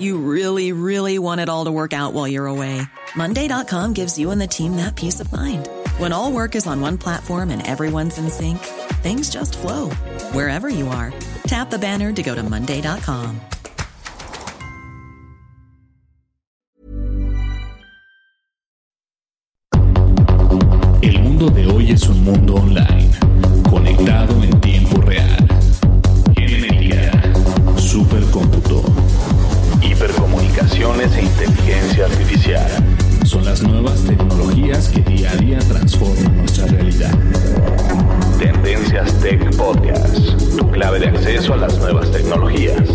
You really, really want it all to work out while you're away. Monday.com gives you and the team that peace of mind. When all work is on one platform and everyone's in sync, things just flow wherever you are. Tap the banner to go to Monday.com. El mundo de hoy es un mundo online, conectado en tiempo real. Hipercomunicaciones e inteligencia artificial. Son las nuevas tecnologías que día a día transforman nuestra realidad. Tendencias Tech Podcast, tu clave de acceso a las nuevas tecnologías.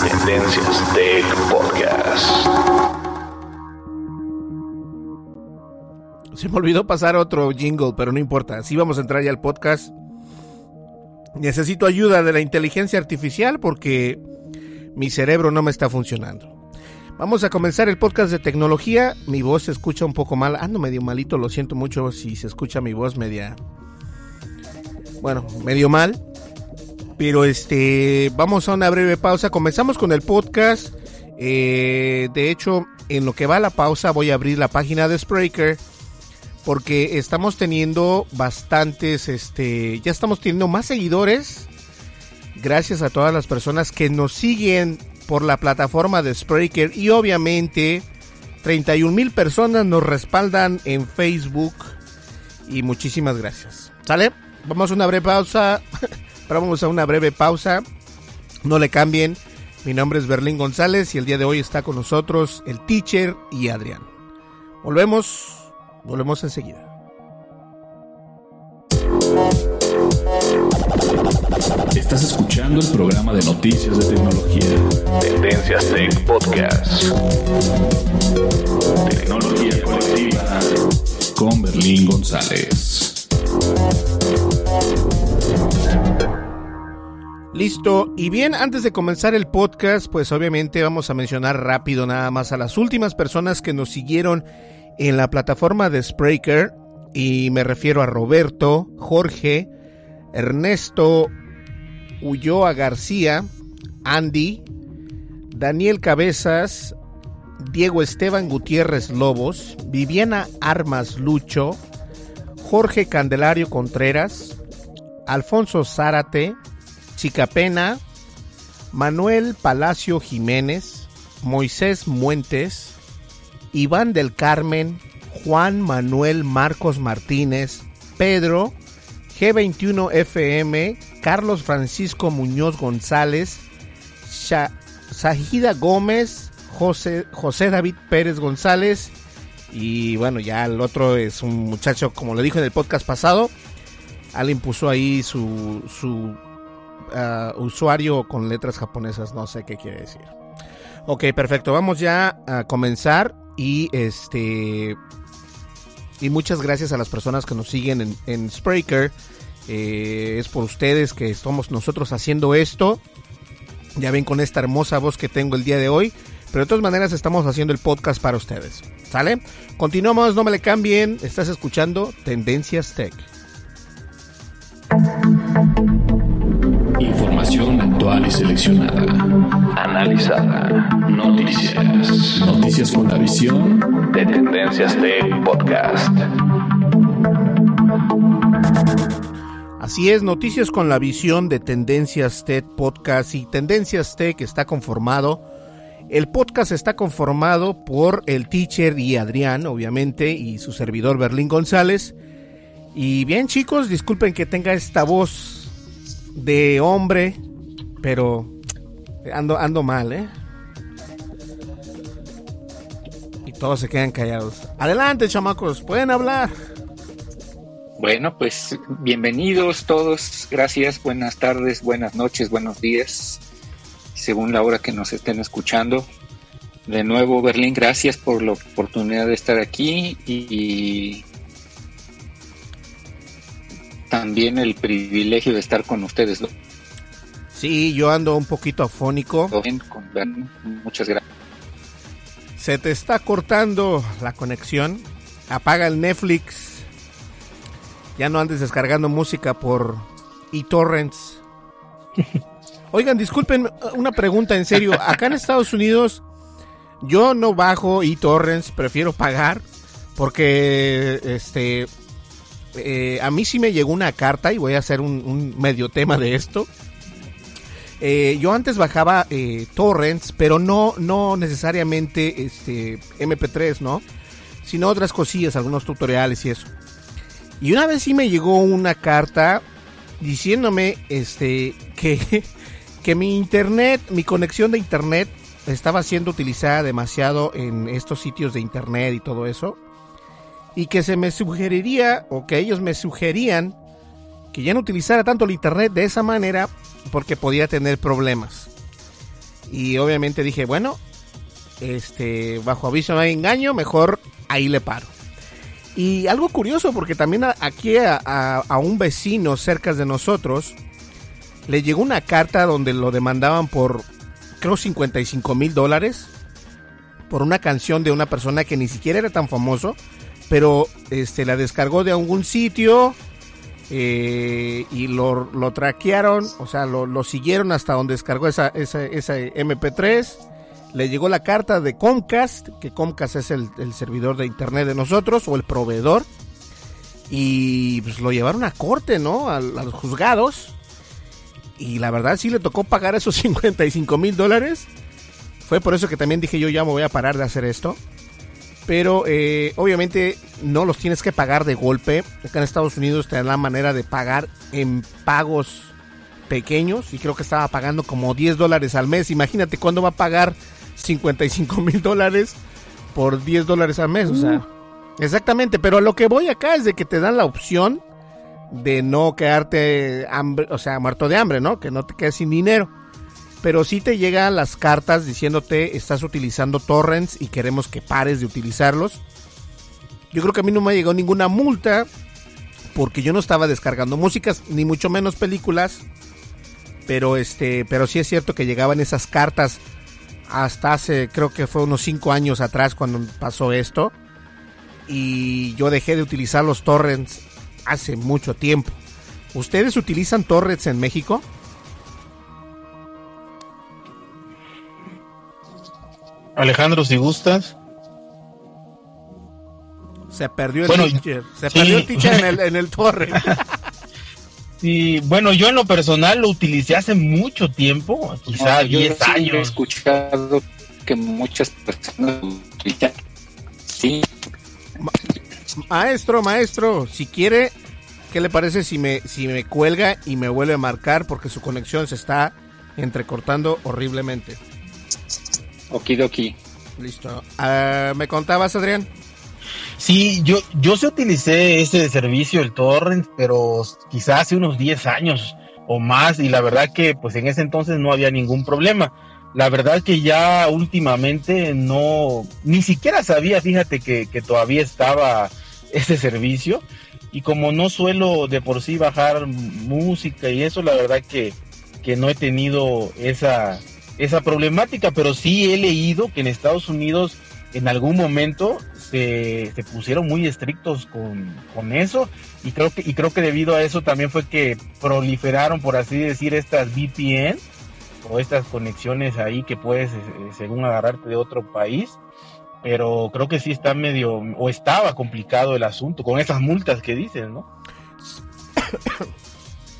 Tendencias Tech Podcast. Se me olvidó pasar otro jingle, pero no importa. Así vamos a entrar ya al podcast. Necesito ayuda de la inteligencia artificial porque mi cerebro no me está funcionando. Vamos a comenzar el podcast de tecnología. Mi voz se escucha un poco mal. Ando medio malito, lo siento mucho si se escucha mi voz media. Bueno, medio mal. Pero este, vamos a una breve pausa. Comenzamos con el podcast. Eh, de hecho, en lo que va la pausa, voy a abrir la página de Spreaker porque estamos teniendo bastantes, este, ya estamos teniendo más seguidores. Gracias a todas las personas que nos siguen por la plataforma de Spreaker y obviamente 31 mil personas nos respaldan en Facebook y muchísimas gracias. ¿Sale? Vamos a una breve pausa. Vamos a una breve pausa. No le cambien. Mi nombre es Berlín González y el día de hoy está con nosotros el teacher y Adrián. Volvemos, volvemos enseguida. Estás escuchando el programa de noticias de tecnología. Tendencias Tech Podcast. Tecnología colectiva con Berlín González. Listo, y bien, antes de comenzar el podcast, pues obviamente vamos a mencionar rápido nada más a las últimas personas que nos siguieron en la plataforma de Spreaker, y me refiero a Roberto, Jorge, Ernesto Ulloa García, Andy, Daniel Cabezas, Diego Esteban Gutiérrez Lobos, Viviana Armas Lucho, Jorge Candelario Contreras, Alfonso Zárate, Chicapena, Manuel Palacio Jiménez, Moisés Muentes, Iván del Carmen, Juan Manuel Marcos Martínez, Pedro, G21FM, Carlos Francisco Muñoz González, Sha Gómez, José, José David Pérez González y bueno, ya el otro es un muchacho, como le dijo en el podcast pasado, alguien puso ahí su, uh, usuario con letras japonesas, no sé qué quiere decir. Ok, perfecto, vamos ya a comenzar y este y muchas gracias a las personas que nos siguen en, en Spreaker. Eh, es por ustedes que estamos nosotros haciendo esto. Ya ven con esta hermosa voz que tengo el día de hoy. Pero de todas maneras estamos haciendo el podcast para ustedes. ¿Sale? Continuamos, no me le cambien. Estás escuchando Tendencias Tech. Información actual y seleccionada. Analizada. Noticias. Noticias con la visión de Tendencias Tech Podcast. Así es, noticias con la visión de Tendencias Tech Podcast y Tendencias Tech está conformado. El podcast está conformado por el teacher y Adrián, obviamente, y su servidor Berlín González. Y bien chicos, disculpen que tenga esta voz de hombre Pero ando, ando mal, ¿eh? Y todos se quedan callados. Adelante, chamacos, pueden hablar. Bueno, pues bienvenidos todos. Gracias, buenas tardes, buenas noches, buenos días, según la hora que nos estén escuchando. De nuevo, Berlín, gracias por la oportunidad de estar aquí y, también el privilegio de estar con ustedes. Sí, yo ando un poquito afónico. Muchas gracias. Se te está cortando la conexión. Apaga el Netflix. Ya no andes descargando música por eTorrents. Oigan, disculpen una pregunta en serio. Acá en Estados Unidos yo no bajo eTorrents, prefiero pagar porque este eh, a mí sí me llegó una carta y voy a hacer un, medio tema de esto. Eh, yo antes bajaba eh, torrents, pero no, no necesariamente este, MP3, ¿no? Sino otras cosillas, algunos tutoriales y eso. Y una vez sí me llegó una carta diciéndome este, que, que mi internet, mi conexión de internet estaba siendo utilizada demasiado en estos sitios de internet y todo eso. Y que se me sugeriría, o que ellos me sugerían, que ya no utilizara tanto el internet de esa manera porque podía tener problemas. Y obviamente dije, bueno, este, bajo aviso no hay engaño, mejor ahí le paro. Y algo curioso, porque también aquí a, un vecino cerca de nosotros le llegó una carta donde lo demandaban por creo 55 mil dólares por una canción de una persona que ni siquiera era tan famoso, pero este la descargó de algún sitio eh, y lo, lo, traquearon, o sea, lo, siguieron hasta donde descargó esa, esa, esa, MP3. Le llegó la carta de Comcast, que Comcast es el, servidor de internet de nosotros, o el proveedor. Y pues lo llevaron a corte, ¿no? a los juzgados. Y la verdad sí le tocó pagar esos 55 mil dólares. Fue por eso que también dije yo ya me voy a parar de hacer esto. Pero eh, obviamente no los tienes que pagar de golpe. Acá en Estados Unidos te dan la manera de pagar en pagos pequeños. Y creo que estaba pagando como 10 dólares al mes. Imagínate cuándo va a pagar 55 mil dólares por 10 dólares al mes. O sea, exactamente. Pero lo que voy acá es de que te dan la opción de no quedarte hambre, o sea, muerto de hambre, ¿no? Que no te quedes sin dinero. Pero sí te llegan las cartas diciéndote estás utilizando torrents y queremos que pares de utilizarlos. Yo creo que a mí no me llegó ninguna multa porque yo no estaba descargando músicas ni mucho menos películas. Pero este, pero sí es cierto que llegaban esas cartas hasta hace creo que fue unos 5 años atrás cuando pasó esto. Y yo dejé de utilizar los torrents hace mucho tiempo. ¿Ustedes utilizan torrents en México? Alejandro, si gustas. Se perdió el teacher. Se perdió el teacher en el, en el torrent. Sí, bueno, yo en lo personal lo utilicé hace mucho tiempo, quizá 10 años. He escuchado que muchas personas utilizan. Sí. Maestro, maestro, si quiere, ¿qué le parece si me, si me cuelga y me vuelve a marcar porque su conexión se está entrecortando horriblemente? Okidoki. Listo. Ah, ¿Me contabas, Adrián? Sí, yo, yo sí utilicé ese servicio, el torrent, pero quizás hace unos 10 años o más, y la verdad que pues en ese entonces no había ningún problema. La verdad que ya últimamente no, ni siquiera sabía, fíjate que, que todavía estaba ese servicio y como no suelo de por sí bajar música y eso, la verdad que, que no he tenido esa, esa problemática, pero sí he leído que en Estados Unidos en algún momento se, se pusieron muy estrictos con, con, eso y creo que y creo que debido a eso también fue que proliferaron por así decir estas VPN o estas conexiones ahí que puedes eh, según agarrarte de otro país pero creo que sí está medio, o estaba complicado el asunto con esas multas que dicen, ¿no?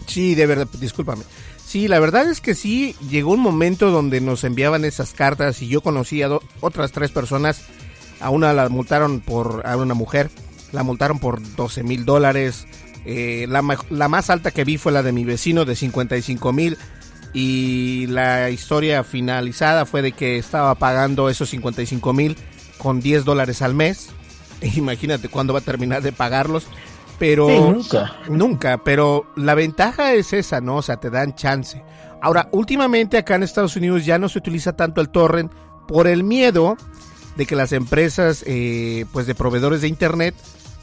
Sí, de verdad, discúlpame. Sí, la verdad es que sí, llegó un momento donde nos enviaban esas cartas y yo conocí a otras tres personas. A una la multaron por, a una mujer, la multaron por 12 mil dólares. Eh, la, la, más alta que vi fue la de mi vecino de 55 mil. y la historia finalizada fue de que estaba pagando esos 55 mil con 10 dólares al mes. Imagínate cuándo va a terminar de pagarlos. Pero nunca. Nunca, pero la ventaja es esa, ¿no? O sea, te dan chance. Ahora, últimamente acá en Estados Unidos ya no se utiliza tanto el torrent por el miedo de que las empresas, eh, pues de proveedores de internet,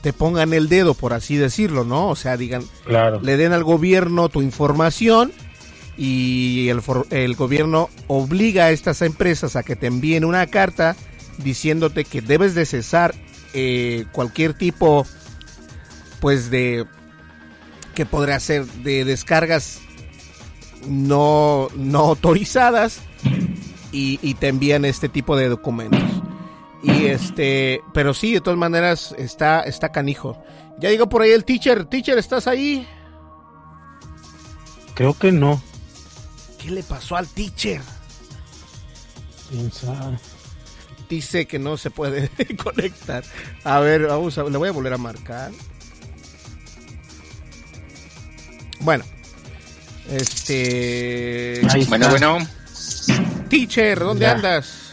te pongan el dedo, por así decirlo, ¿no? O sea, digan, Claro. le den al gobierno tu información y el, for- el gobierno obliga a estas empresas a que te envíen una carta diciéndote que debes de cesar eh, cualquier tipo pues de que podría ser de descargas no, no autorizadas y, y te envían este tipo de documentos. Y este, pero sí, de todas maneras está, está canijo. Ya digo por ahí el teacher, teacher, ¿estás ahí? Creo que no. ¿Qué le pasó al teacher? Dice que no se puede conectar. A ver, vamos a, le voy a volver a marcar. Bueno, este. Ahí Bueno, está. bueno, Teacher, ¿dónde Ya. andas?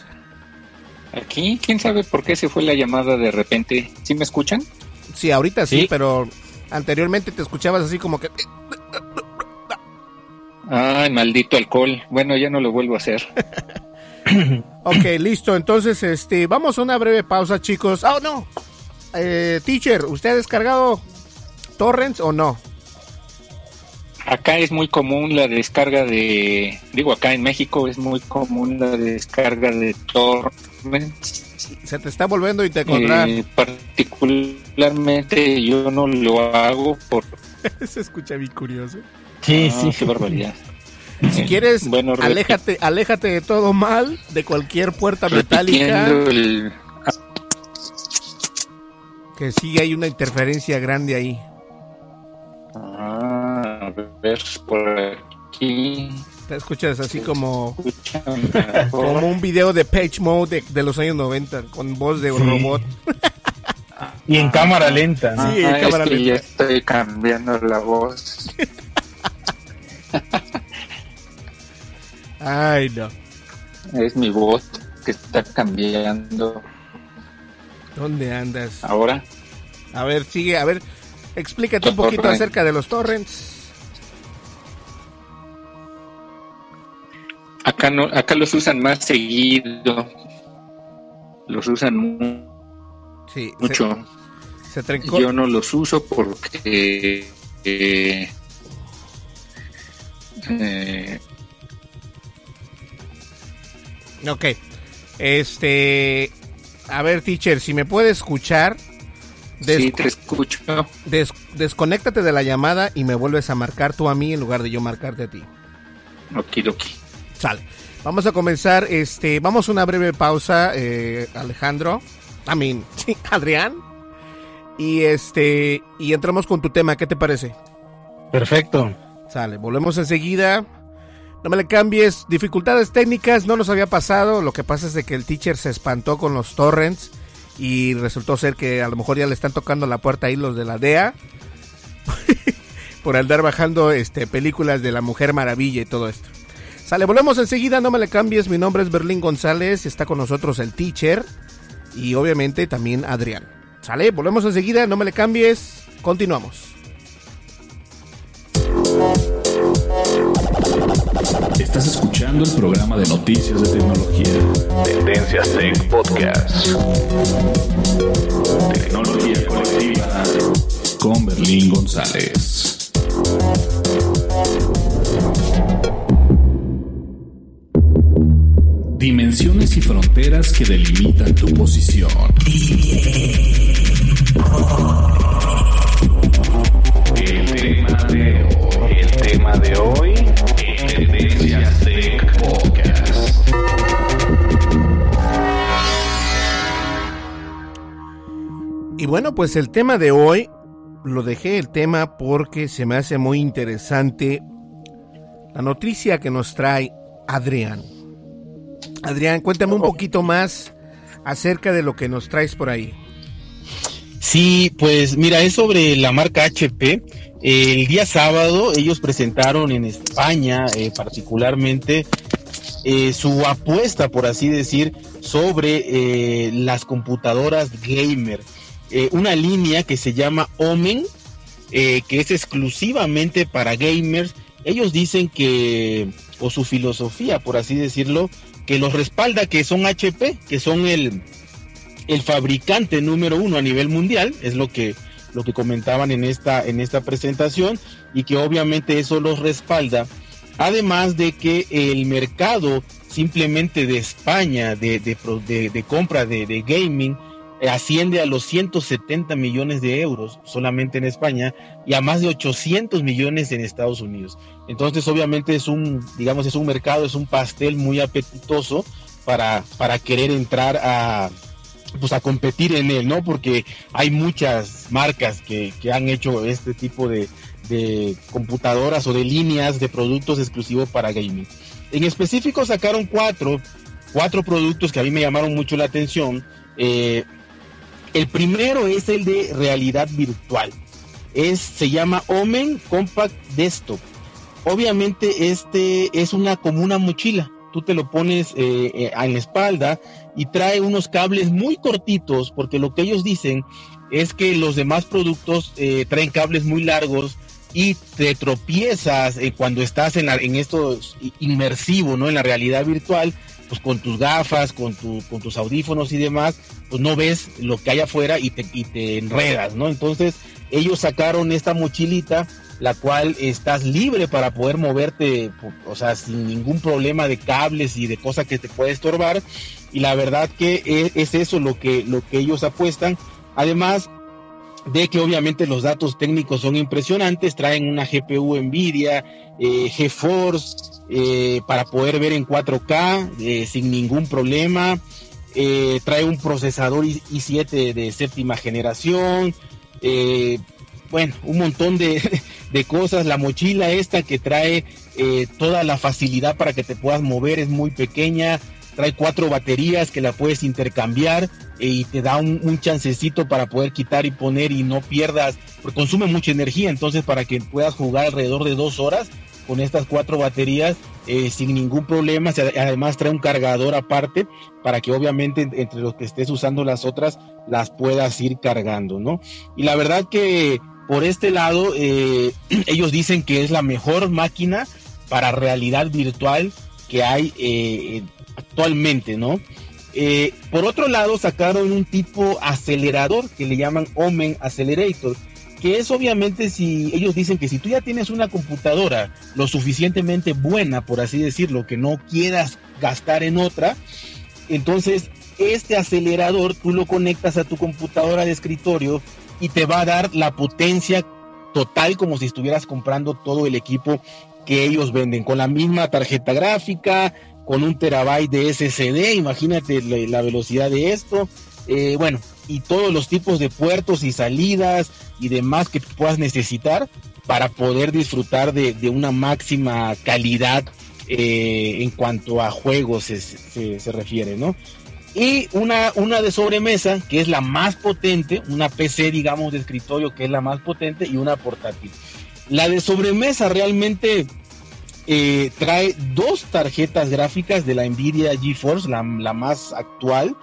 aquí, quién sabe por qué se fue la llamada de repente. ¿Sí me escuchan? Sí, ahorita sí, Sí. pero anteriormente te escuchabas así como que. Ay, maldito alcohol. Bueno, ya no lo vuelvo a hacer. Ok, listo. Entonces, este, vamos a una breve pausa, chicos. Oh, no. Eh, teacher, ¿usted ha descargado torrents o no? Acá es muy común la descarga de, digo, acá en México es muy común la descarga de torrents. Se te está volviendo a encontrar. Eh, particularmente yo no lo hago por... Se escucha bien curioso. Sí, Ah, sí. qué barbaridad. Si Eh, quieres, bueno, aléjate, aléjate de todo mal, de cualquier puerta metálica. el- Que sí hay una interferencia grande ahí. Ah, a ver, por aquí. Te escuchas así como, como un video de Page Mode de, de los años 90, con voz de Sí. robot. Y en cámara lenta. ¿no? Sí, en Ah, cámara es que lenta. ya estoy cambiando la voz. Ay, no. Es mi voz que está cambiando ¿Dónde andas? ahora. A ver, sigue, a ver, explícate un poquito Torrent. acerca de los torrents. Acá no, acá los usan más seguido. Los usan mu- Sí, se- mucho. Se, trencó. Yo no los uso porque eh, eh, Ok. Este. A ver, teacher, si me puede escuchar, des- sí te escucho. des- desconéctate de la llamada y me vuelves a marcar tú a mí en lugar de yo marcarte a ti. Okidoki. Sale. Vamos a comenzar, este, vamos a una breve pausa, eh, Alejandro. I mean, sí, Adrián. Y este, y entramos con tu tema, ¿qué te parece? Perfecto. Sale, volvemos enseguida. No me le cambies. Dificultades técnicas, no nos había pasado. Lo que pasa es de que el teacher se espantó con los torrents y resultó ser que a lo mejor ya le están tocando la puerta ahí los de la DEA por andar bajando este películas de la Mujer Maravilla y todo esto. Sale, volvemos enseguida, no me le cambies. Mi nombre es Berlín González, está con nosotros el teacher y obviamente también Adrián. Sale, volvemos enseguida, no me le cambies. Continuamos. Estás escuchando el programa de noticias de tecnología. Tendencias Tech Podcast. Tecnología colectiva con Berlín González. Dimensiones y fronteras que delimitan tu posición. El tema de hoy, el tema de hoy en Tendencias Tech Podcast. Y bueno, pues el tema de hoy lo dejé el tema porque se me hace muy interesante la noticia que nos trae Adrián. Adrián, cuéntame un poquito más acerca de lo que nos traes por ahí. Sí, pues mira, es sobre la marca HP. El día sábado ellos presentaron en España eh, particularmente eh, su apuesta, por así decir, sobre eh, las computadoras gamer. una línea que se llama Omen, que es exclusivamente para gamers. Ellos dicen que, o su filosofía, por así decirlo, que los respalda, que son HP, que son el, el fabricante número uno a nivel mundial, es lo que, lo que comentaban en esta, en esta presentación, y que obviamente eso los respalda. Además de que el mercado simplemente de España, de, de, compra de, de gaming, asciende a los 170 millones de euros solamente en España y a más de 800 millones en Estados Unidos. Entonces, obviamente es un, digamos, es un mercado, es un pastel muy apetitoso para, para querer entrar a, pues a competir en él, ¿no? Porque hay muchas marcas que, que han hecho este tipo de, de computadoras o de líneas de productos exclusivos para gaming. En específico sacaron cuatro, cuatro productos que a mí me llamaron mucho la atención. Eh, el primero es el de realidad virtual. Es, se llama Omen Compact Desktop. Obviamente este es una como una mochila. Tú te lo pones eh, eh, en la espalda y trae unos cables muy cortitos porque lo que ellos dicen es que los demás productos eh, traen cables muy largos y te tropiezas cuando estás en, en esto inmersivo, ¿no? En la realidad virtual pues con tus gafas, con, tu, con tus audífonos y demás, pues no ves lo que hay afuera y te, y te enredas, ¿no? Entonces ellos sacaron esta mochilita, la cual estás libre para poder moverte, o sea, sin ningún problema de cables y de cosas que te puede estorbar. Y la verdad que es, es eso lo que, lo que ellos apuestan. Además, de que obviamente los datos técnicos son impresionantes, traen una GPU Nvidia, eh, GeForce, eh, para poder ver en 4K eh, sin ningún problema, eh, trae un procesador i7 de séptima generación, bueno, un montón de, de, cosas, la mochila esta que trae toda la facilidad para que te puedas mover es muy pequeña, trae cuatro baterías que la puedes intercambiar y te da un, chancecito para poder quitar y poner y no pierdas, porque consume mucha energía, entonces para que puedas jugar alrededor de dos horas con estas cuatro baterías eh, sin ningún problema, además trae un cargador aparte para que obviamente entre los que estés usando las otras las puedas ir cargando, ¿no? Y la verdad que por este lado eh, ellos dicen que es la mejor máquina para realidad virtual que hay actualmente, ¿no? Eh, por otro lado, sacaron un tipo acelerador que le llaman Omen Accelerator, que es obviamente si ellos dicen que si tú ya tienes una computadora lo suficientemente buena, por así decirlo, que no quieras gastar en otra, entonces este acelerador tú lo conectas a tu computadora de escritorio y te va a dar la potencia total como si estuvieras comprando todo el equipo que ellos venden, con la misma tarjeta gráfica, con un terabyte de SSD, imagínate la, velocidad de esto, eh, bueno, y todos los tipos de puertos y salidas y demás que puedas necesitar para poder disfrutar de, una máxima calidad eh, en cuanto a juegos se, se, refiere, ¿no? Y una, una de sobremesa, que es la más potente, una PC, digamos, de escritorio, que es la más potente, y una portátil. La de sobremesa realmente eh, trae dos tarjetas gráficas de la Nvidia GeForce, la, la más actual.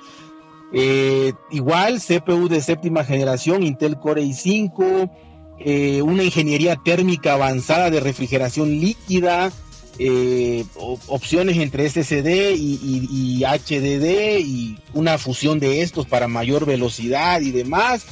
Eh, igual, CPU de séptima generación, Intel Core i5, eh, una ingeniería térmica avanzada de refrigeración líquida, opciones entre SSD y, y, HDD y una fusión de estos para mayor velocidad y demás.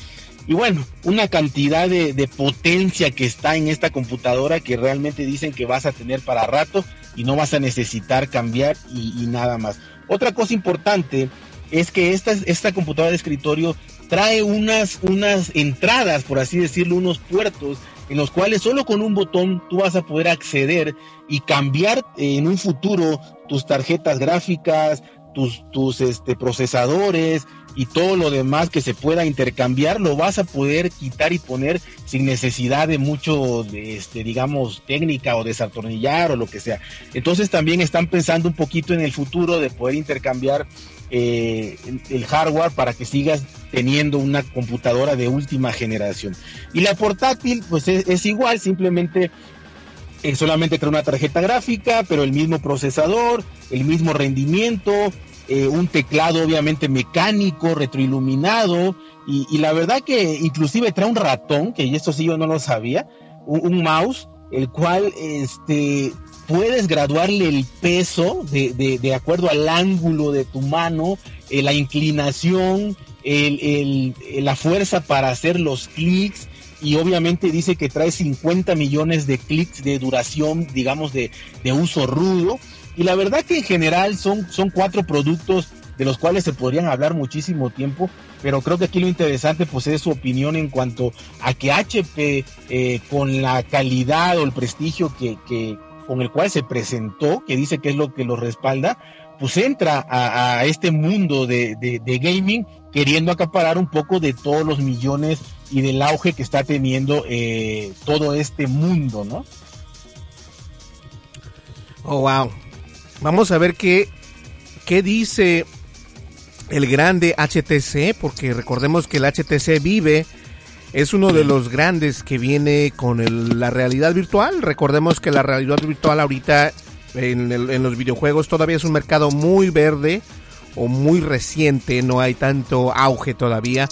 Y bueno, una cantidad de, potencia que está en esta computadora que realmente dicen que vas a tener para rato y no vas a necesitar cambiar y, nada más. Otra cosa importante es que esta, esta computadora de escritorio trae unas, unas entradas, por así decirlo, unos puertos en los cuales solo con un botón tú vas a poder acceder y cambiar en un futuro tus tarjetas gráficas, tus, tus este, procesadores, y todo lo demás que se pueda intercambiar lo vas a poder quitar y poner sin necesidad de mucho, este, digamos, técnica o desatornillar o lo que sea. Entonces también están pensando un poquito en el futuro de poder intercambiar eh, el hardware para que sigas teniendo una computadora de última generación. Y la portátil, pues es, igual, simplemente eh, solamente trae una tarjeta gráfica, pero el mismo procesador, el mismo rendimiento, eh, un teclado obviamente mecánico, retroiluminado, y, la verdad que inclusive trae un ratón, que esto sí yo no lo sabía, un, mouse, el cual este, puedes graduarle el peso de, de, acuerdo al ángulo de tu mano, eh, la inclinación, el, la fuerza para hacer los clics, y obviamente dice que trae 50 millones de clics de duración, digamos, de, de uso rudo. Y la verdad que en general son, son cuatro productos de los cuales se podrían hablar muchísimo tiempo, pero creo que aquí lo interesante pues es su opinión en cuanto a que HP eh, con la calidad o el prestigio que, que, con el cual se presentó, que dice que es lo que lo respalda, pues entra a, este mundo de, de, gaming queriendo acaparar un poco de todos los millones y del auge que está teniendo eh, todo este mundo, ¿no? Oh, wow. Vamos a ver qué, qué dice el grande HTC, porque recordemos que el HTC Vive es uno de los grandes que viene con la realidad virtual. Recordemos que la realidad virtual ahorita en, en, los videojuegos todavía es un mercado muy verde o muy reciente, no hay tanto auge todavía,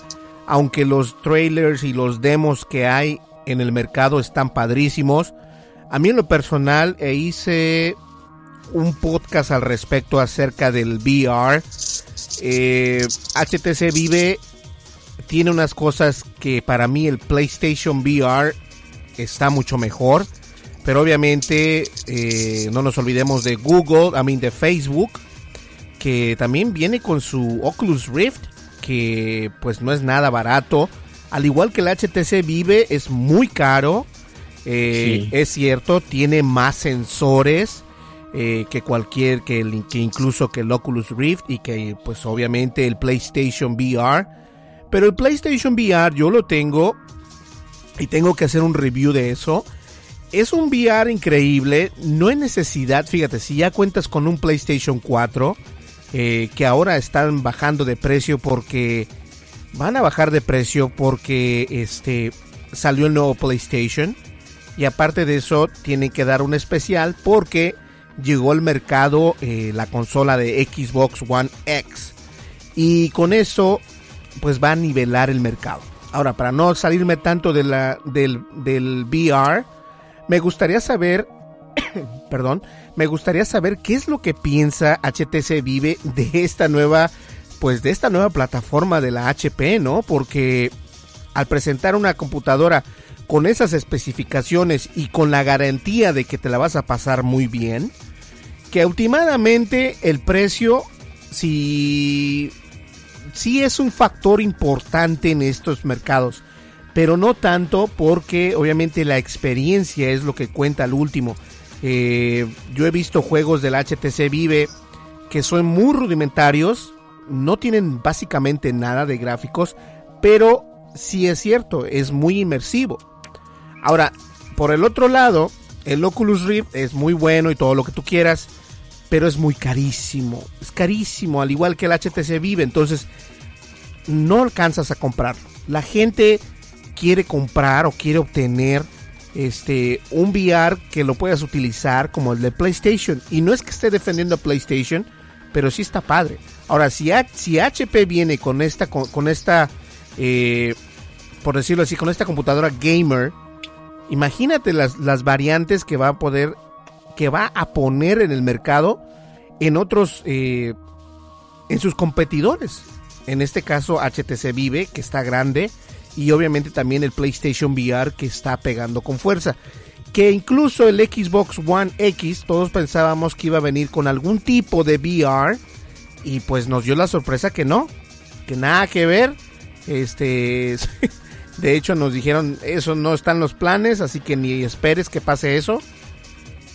aunque los trailers y los demos que hay en el mercado están padrísimos. A mí en lo personal e hice un podcast al respecto acerca del VR HTC eh, Vive tiene unas cosas que para mí el PlayStation VR está mucho mejor. Pero obviamente eh, no nos olvidemos de Google, a mí de Facebook, que también viene con su Oculus Rift, que pues no es nada barato. Al igual que el HTC Vive es muy caro. Eh, es cierto, tiene más sensores. Eh, que cualquier, que, incluso que el Oculus Rift y que pues obviamente el PlayStation VR. Pero el PlayStation VR yo lo tengo y tengo que hacer un review de eso. Es un VR increíble, no hay necesidad, fíjate, si ya cuentas con un PlayStation 4, eh, que ahora están bajando de precio porque van a bajar de precio porque este salió el nuevo PlayStation y aparte de eso tienen que dar un especial porque llegó al mercado eh, la consola de Xbox One X. Y con eso, pues va a nivelar el mercado. Ahora, para no salirme tanto de la, del, del VR, me gustaría saber, perdón, me gustaría saber qué es lo que piensa HTC Vive de esta nueva, pues de esta nueva plataforma de la HP, ¿no? Porque al presentar una computadora con esas especificaciones y con la garantía de que te la vas a pasar muy bien, que últimamente el precio sí, sí es un factor importante en estos mercados, pero no tanto porque obviamente la experiencia es lo que cuenta al último. Eh, yo he visto juegos del HTC Vive que son muy rudimentarios, no tienen básicamente nada de gráficos, pero sí es cierto, es muy inmersivo. Ahora, por el otro lado, el Oculus Rift es muy bueno y todo lo que tú quieras, pero es muy carísimo. Es carísimo, al igual que el HTC Vive. Entonces, no alcanzas a comprarlo. La gente quiere comprar o quiere obtener este un VR que lo puedas utilizar como el de PlayStation. Y no es que esté defendiendo a PlayStation, pero sí está padre. Ahora, si, si HP viene con esta, con, esta, eh, por decirlo así, con esta computadora gamer, imagínate las, las variantes que va a poder que va a poner en el mercado en otros, eh, en sus competidores. En este caso HTC Vive, que está grande, y obviamente también el PlayStation VR, que está pegando con fuerza. Que incluso el Xbox One X, todos pensábamos que iba a venir con algún tipo de VR, y pues nos dio la sorpresa que no, que nada que ver. Este, de hecho nos dijeron, eso no están los planes, así que ni esperes que pase eso.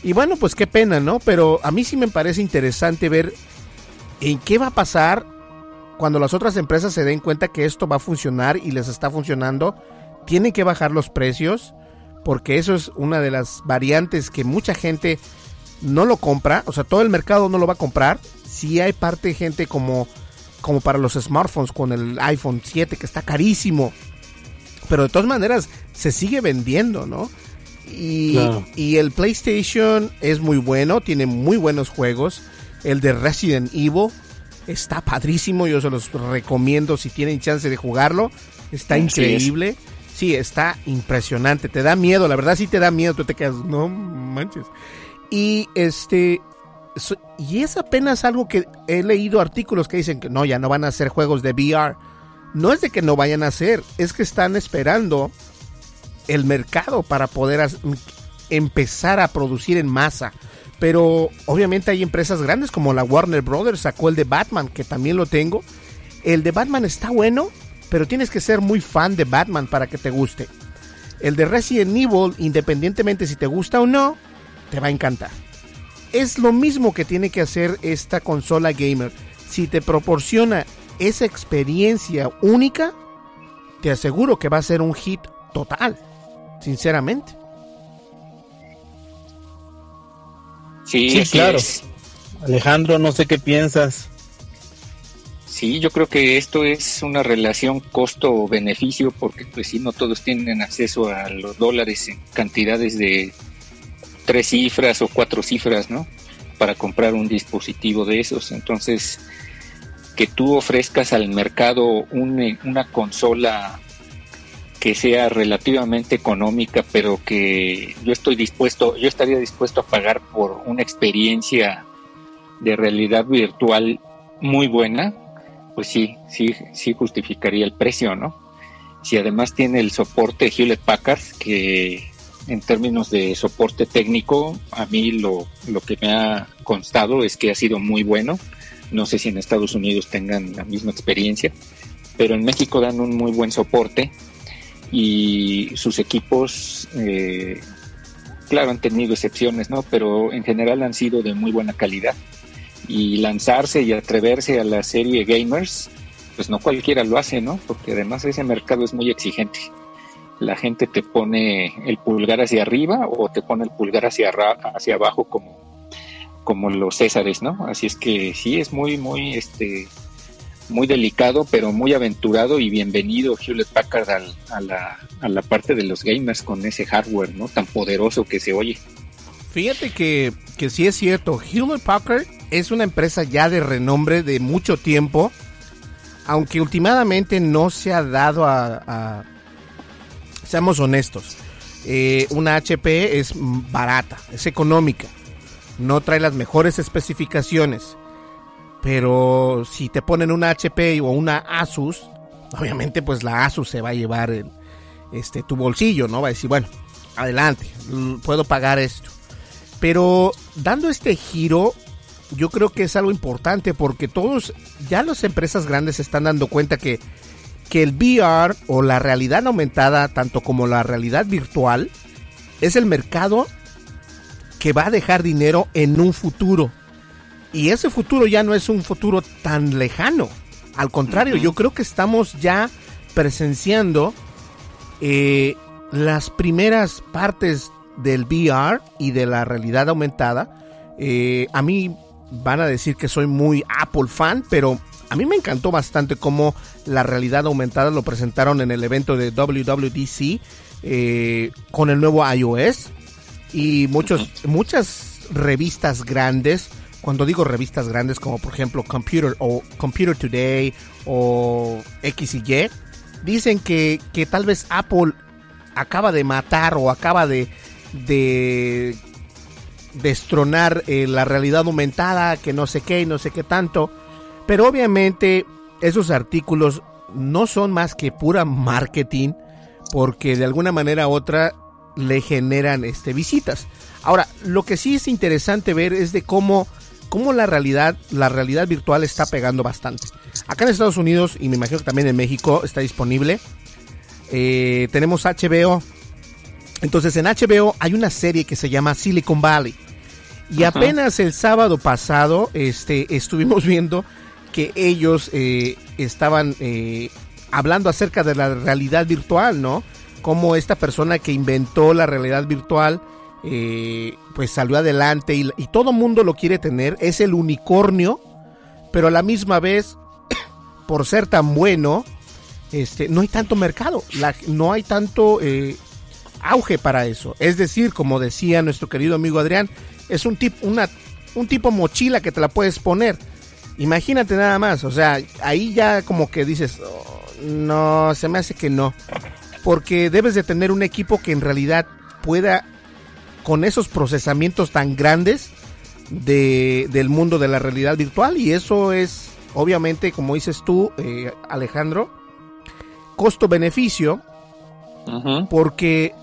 Y bueno, pues qué pena, ¿no? Pero a mí sí me parece interesante ver en qué va a pasar cuando las otras empresas se den cuenta que esto va a funcionar y les está funcionando, tienen que bajar los precios porque eso es una de las variantes que mucha gente no lo compra, o sea, todo el mercado no lo va a comprar. Si hay parte de gente como como para los smartphones con el iPhone 7 que está carísimo. Pero de todas maneras se sigue vendiendo, ¿no? Y, y el PlayStation es muy bueno, tiene muy buenos juegos. El de Resident Evil está padrísimo, yo se los recomiendo si tienen chance de jugarlo. Está increíble. Sí, está impresionante. Te da miedo, la verdad sí te da miedo. Tú te quedas, no manches. Y este. Y es apenas algo que he leído artículos que dicen que no, ya no van a hacer juegos de VR. No es de que no vayan a hacer, es que están esperando el mercado para poder empezar a producir en masa. Pero obviamente hay empresas grandes como la Warner Brothers sacó el de Batman, que también lo tengo. El de Batman está bueno, pero tienes que ser muy fan de Batman para que te guste. El de Resident Evil, independientemente si te gusta o no, te va a encantar. Es lo mismo que tiene que hacer esta consola gamer. Si te proporciona esa experiencia única, te aseguro que va a ser un hit total, sinceramente. Sí, claro. Alejandro, no sé qué piensas. Sí, yo creo que esto es una relación costo-beneficio porque pues si no todos tienen acceso a los dólares en cantidades de tres cifras o cuatro cifras, ¿no? Para comprar un dispositivo de esos. Entonces, que tú ofrezcas al mercado una consola que sea relativamente económica, pero que yo estoy dispuesto, yo estaría dispuesto a pagar por una experiencia de realidad virtual muy buena, pues sí, sí, sí justificaría el precio, ¿no? Si además tiene el soporte Hewlett Packard, que en términos de soporte técnico, a mí lo, lo que me ha constado es que ha sido muy bueno. No sé si en Estados Unidos tengan la misma experiencia, pero en México dan un muy buen soporte y sus equipos, eh, claro, han tenido excepciones, ¿no? Pero en general han sido de muy buena calidad y lanzarse y atreverse a la serie gamers, pues no cualquiera lo hace, ¿no? Porque además ese mercado es muy exigente. La gente te pone el pulgar hacia arriba o te pone el pulgar hacia, hacia abajo como, como los Césares, ¿no? Así es que sí, es muy, muy, este, muy delicado, pero muy aventurado y bienvenido Hewlett Packard a, la, a la parte de los gamers con ese hardware, ¿no? Tan poderoso que se oye. Fíjate que, que sí es cierto, Hewlett Packard es una empresa ya de renombre de mucho tiempo, aunque últimamente no se ha dado a... seamos honestos, eh, una HP es barata, es económica, no trae las mejores especificaciones, pero si te ponen una HP o una Asus, obviamente pues la Asus se va a llevar este, tu bolsillo, ¿no? Va a decir, bueno, adelante, puedo pagar esto. Pero dando este giro, yo creo que es algo importante porque todos, ya las empresas grandes se están dando cuenta que, que el VR o la realidad aumentada, tanto como la realidad virtual, es el mercado que va a dejar dinero en un futuro. Y ese futuro ya no es un futuro tan lejano. Al contrario, yo creo que estamos ya presenciando eh, las primeras partes del VR y de la realidad aumentada. Eh, a mí van a decir que soy muy Apple fan, pero a mí me encantó bastante cómo la realidad aumentada lo presentaron en el evento de WWDC eh, con el nuevo iOS y muchos, muchas revistas grandes. Cuando digo revistas grandes como por ejemplo Computer o Computer Today o X y Y, dicen que, que tal vez Apple acaba de matar o acaba de, de destronar eh, la realidad aumentada, que no sé qué y no sé qué tanto. Pero obviamente esos artículos no son más que pura marketing porque de alguna manera u otra le generan este, visitas. Ahora, lo que sí es interesante ver es de cómo, cómo la realidad, la realidad virtual está pegando bastante. Acá en Estados Unidos, y me imagino que también en México, está disponible. Eh, tenemos HBO. Entonces en HBO hay una serie que se llama Silicon Valley. Y apenas el sábado pasado este, estuvimos viendo que ellos eh, estaban eh, hablando acerca de la realidad virtual, ¿no? Como esta persona que inventó la realidad virtual, eh, pues salió adelante y, todo mundo lo quiere tener, es el unicornio, pero a la misma vez, por ser tan bueno, este, no hay tanto mercado, la- no hay tanto eh, auge para eso. Es decir, como decía nuestro querido amigo Adrián, es un tipo, una, un tipo mochila que te la puedes poner. Imagínate nada más, o sea, ahí ya como que dices, "Oh, no, se me hace que no. Porque debes de tener un equipo que en realidad pueda, con esos procesamientos tan grandes de, del mundo de la realidad virtual, y eso es, obviamente, como dices tú, eh, Alejandro, costo-beneficio, porque,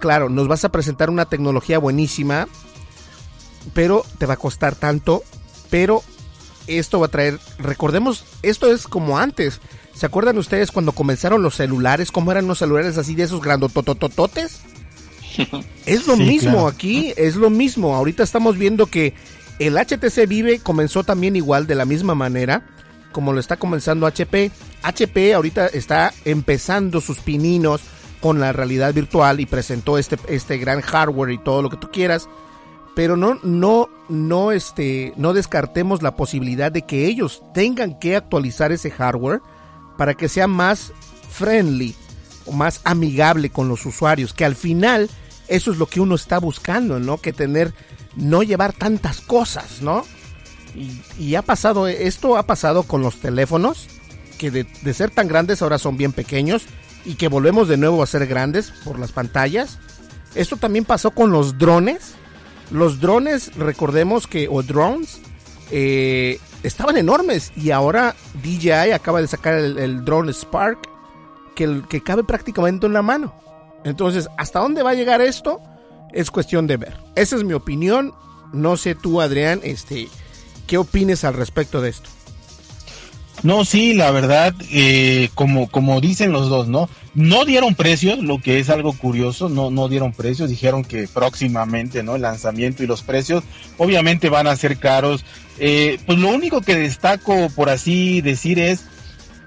claro, nos vas a presentar una tecnología buenísima, pero te va a costar tanto, pero esto va a traer, recordemos, esto es como antes. ¿Se acuerdan ustedes cuando comenzaron los celulares? ¿Cómo eran los celulares así de esos grandototototes? Es lo Sí, mismo claro. aquí, es lo mismo. Ahorita estamos viendo que el HTC Vive comenzó también igual de la misma manera como lo está comenzando HP. HP ahorita está empezando sus pininos con la realidad virtual y presentó este, este gran hardware y todo lo que tú quieras. Pero no, no, no, este, no descartemos la posibilidad de que ellos tengan que actualizar ese hardware para que sea más friendly o más amigable con los usuarios, que al final eso es lo que uno está buscando, ¿no? Que tener, no llevar tantas cosas, ¿no? Y, y ha pasado, esto ha pasado con los teléfonos, que de, de ser tan grandes ahora son bien pequeños y que volvemos de nuevo a ser grandes por las pantallas. Esto también pasó con los drones. Los drones, recordemos que, o drones, eh, estaban enormes y ahora DJI acaba de sacar el, drone Spark que, que cabe prácticamente en la mano. Entonces, ¿hasta dónde va a llegar esto? Es cuestión de ver. Esa es mi opinión. No sé tú, Adrián, este, ¿qué opines al respecto de esto? No, sí, la verdad, eh, como, como dicen los dos, ¿no? No dieron precios, lo que es algo curioso, no, no dieron precios, dijeron que próximamente, ¿no? El lanzamiento y los precios obviamente van a ser caros. Eh, pues lo único que destaco, por así decir, es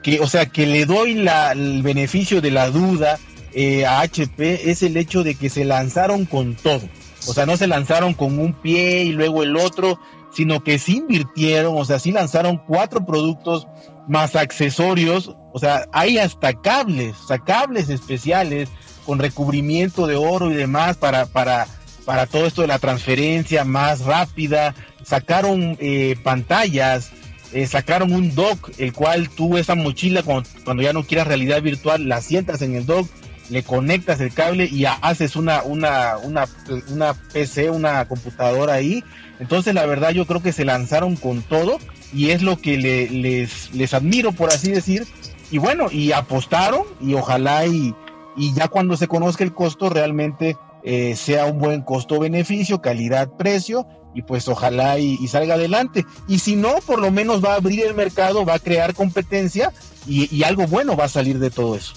que, o sea, que le doy la, el beneficio de la duda eh, a HP es el hecho de que se lanzaron con todo. O sea, no se lanzaron con un pie y luego el otro, sino que sí invirtieron, o sea, sí lanzaron cuatro productos más accesorios, o sea, hay hasta cables, o cables especiales con recubrimiento de oro y demás para, para, para todo esto de la transferencia más rápida, sacaron eh, pantallas, eh, sacaron un dock, el cual tú esa mochila cuando, cuando ya no quieras realidad virtual, la sientas en el dock, le conectas el cable y haces una, una, una, una PC, una computadora ahí. Entonces la verdad yo creo que se lanzaron con todo y es lo que le- les, les admiro por así decir. Y bueno, y apostaron y ojalá y, y ya cuando se conozca el costo realmente eh, sea un buen costo-beneficio, calidad-precio y pues ojalá y, salga adelante. Y si no, por lo menos va a abrir el mercado, va a crear competencia y algo bueno va a salir de todo eso.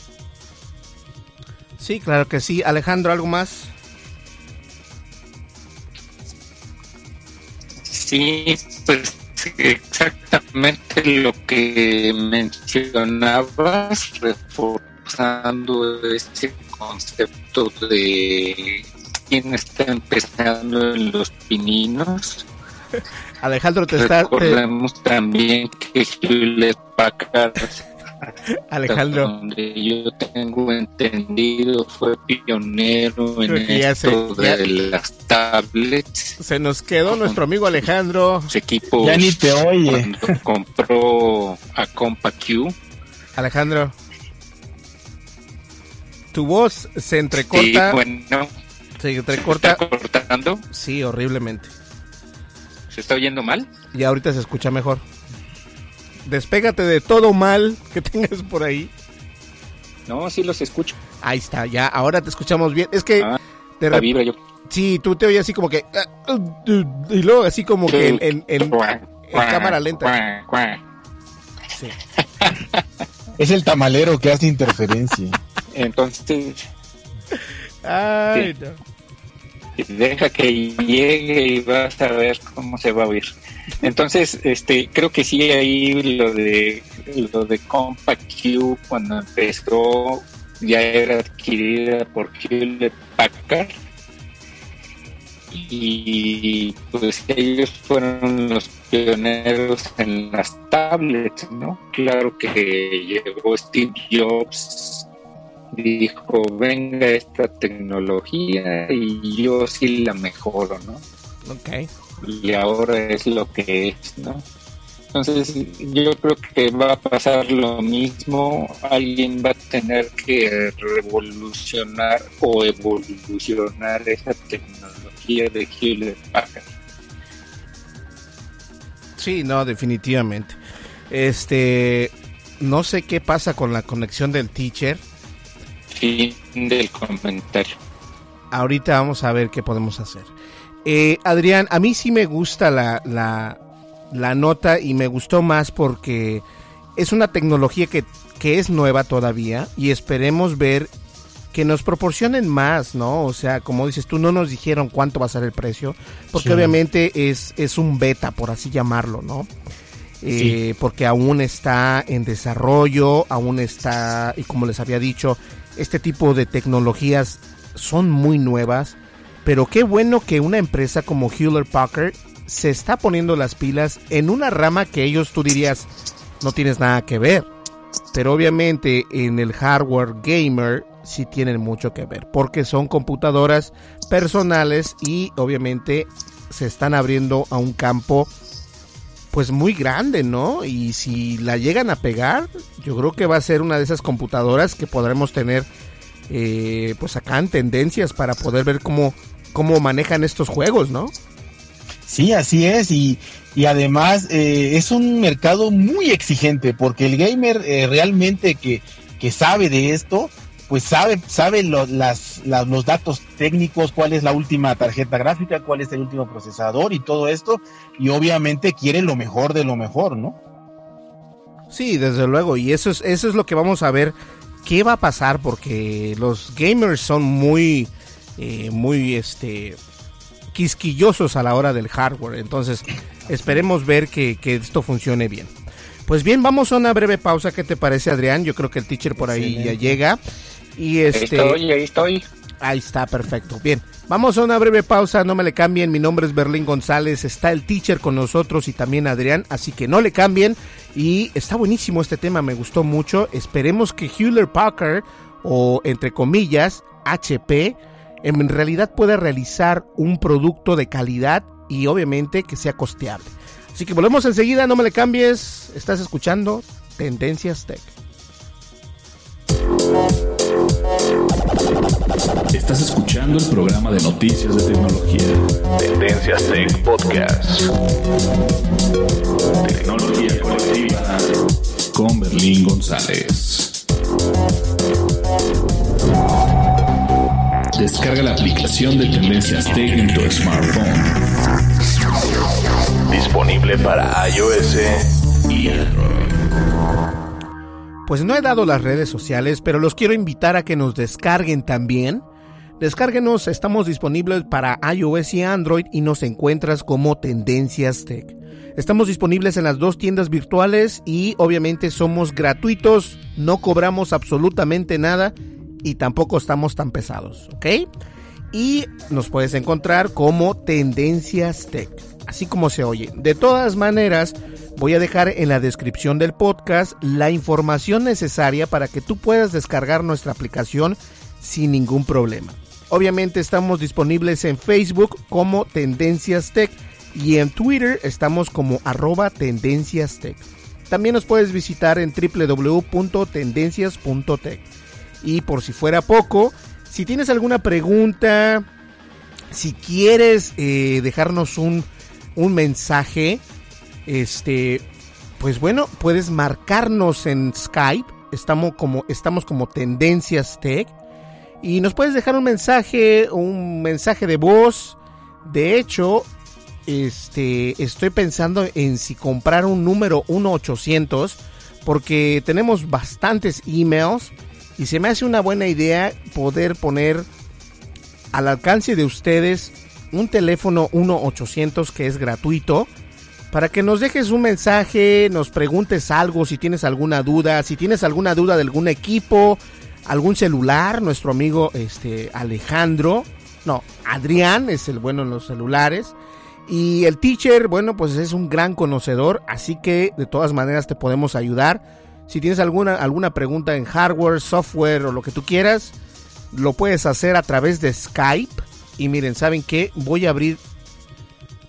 Sí, claro que sí. Alejandro, ¿algo más? Sí, pues exactamente lo que mencionabas, reforzando este concepto de quién está empezando en los pininos. Alejandro te está... Recordemos también que Hewlett Packard, Alejandro, donde yo tengo entendido, fue pionero en esto ya- de las tablets, se nos quedó nuestro amigo Alejandro. equipos Ya ni te oye. cuando compró a Compa Q. Alejandro. Tu voz se Sí, entrecorta. bueno, Se ¿se entrecorta. está cortando? Sí, horriblemente. ¿Se está oyendo mal? Y ahorita se escucha mejor. Despégate de todo mal que tengas por ahí. No, sí los escucho. Ahí está, ya, ahora te escuchamos bien. Es que Ah, de la vibra yo. sí, tú te oyes así como que ah, uh, y luego así como que en, en- en- en cámara lenta. sí. Es el tamalero que hace interferencia. Entonces, Ay, no. Deja que llegue y vas a ver cómo se va a oír. Entonces, este, creo que sí ahí lo de lo de Compact Q cuando empezó ya era adquirida por Hewlett Packard y pues ellos fueron los pioneros en las tablets, ¿no? Claro que llegó Steve Jobs, dijo, venga esta tecnología y yo sí la mejoro, ¿no? Ok. Y ahora es lo que es, ¿no? Entonces yo creo que va a pasar lo mismo, alguien va a tener que revolucionar o evolucionar esa tecnología de Hewlett Packard. Sí, no, definitivamente. Este, no sé qué pasa con la conexión del teacher. Fin del comentario. Ahorita vamos a ver qué podemos hacer. Eh, Adrián, a mí sí me gusta la, la, la nota y me gustó más porque es una tecnología que, que es nueva todavía y esperemos ver que nos proporcionen más, ¿no? O sea, como dices tú, no nos dijeron cuánto va a ser el precio, porque Sí. obviamente es, es un beta, por así llamarlo, ¿no? Eh, Porque aún está en desarrollo, aún está, y como les había dicho, este tipo de tecnologías son muy nuevas, pero qué bueno que una empresa como Hewlett Packard se está poniendo las pilas en una rama que ellos tú dirías no tienes nada que ver. Pero obviamente en el hardware gamer sí tienen mucho que ver, porque son computadoras personales y obviamente se están abriendo a un campo pues muy grande, ¿no? Y si la llegan a pegar, yo creo que va a ser una de esas computadoras que podremos tener eh, pues acá en tendencias para poder ver cómo, cómo manejan estos juegos, ¿no? Sí, así es, y, y además eh, es un mercado muy exigente, porque el gamer eh, realmente que, que sabe de esto, pues sabe, sabe lo- las, las- los datos técnicos, cuál es la última tarjeta gráfica, cuál es el último procesador y todo esto, y obviamente quiere lo mejor de lo mejor, ¿no? Sí, desde luego, y eso es, eso es lo que vamos a ver qué va a pasar, porque los gamers son muy, eh, muy, este, quisquillosos a la hora del hardware, entonces esperemos ver que, que esto funcione bien. Pues bien, vamos a una breve pausa, ¿qué te parece Adrián? Yo creo que el teacher por ahí ya llega. Y Ahí este... estoy, ahí estoy. Ahí está, perfecto. Bien, vamos a una breve pausa, no me le cambien. Mi nombre es Berlín González, está el teacher con nosotros y también Adrián, así que no le cambien. Y está buenísimo este tema, me gustó mucho. Esperemos que Hewlett Packard, o entre comillas, HP, en realidad pueda realizar un producto de calidad y obviamente que sea costeable. Así que volvemos enseguida, no me le cambies. Estás escuchando Tendencias Tech. Estás escuchando el programa de noticias de tecnología. Tendencias Tech Podcast. Tecnología colectiva con Berlín González. Descarga la aplicación de Tendencias Tech en tu smartphone. Disponible para iOS y Android. Pues no he dado las redes sociales, pero los quiero invitar a que nos descarguen también. Descárguenos, estamos disponibles para iOS y Android y nos encuentras como Tendencias Tech. Estamos disponibles en las dos tiendas virtuales y obviamente somos gratuitos, no cobramos absolutamente nada y tampoco estamos tan pesados, ¿ok? Y nos puedes encontrar como Tendencias Tech, así como se oye. De todas maneras, voy a dejar en la descripción del podcast la información necesaria para que tú puedas descargar nuestra aplicación sin ningún problema. Obviamente estamos disponibles en Facebook como Tendencias Tech y en Twitter estamos como arroba Tendencias Tech. También nos puedes visitar en www.tendencias.tech. Y por si fuera poco, si tienes alguna pregunta, si quieres eh, dejarnos un, un mensaje, este, pues bueno, puedes marcarnos en Skype. Estamos como, estamos como Tendencias Tech. Y nos puedes dejar un mensaje, un mensaje de voz. De hecho, este, estoy pensando en si comprar un número 1800 porque tenemos bastantes emails y se me hace una buena idea poder poner al alcance de ustedes un teléfono 1-800 que es gratuito para que nos dejes un mensaje, nos preguntes algo, si tienes alguna duda, si tienes alguna duda de algún equipo, algún celular, nuestro amigo este Alejandro, no, Adrián es el bueno en los celulares. Y el teacher, bueno, pues es un gran conocedor, así que de todas maneras te podemos ayudar. Si tienes alguna, alguna pregunta en hardware, software o lo que tú quieras, lo puedes hacer a través de Skype. Y miren, ¿saben qué? Voy a abrir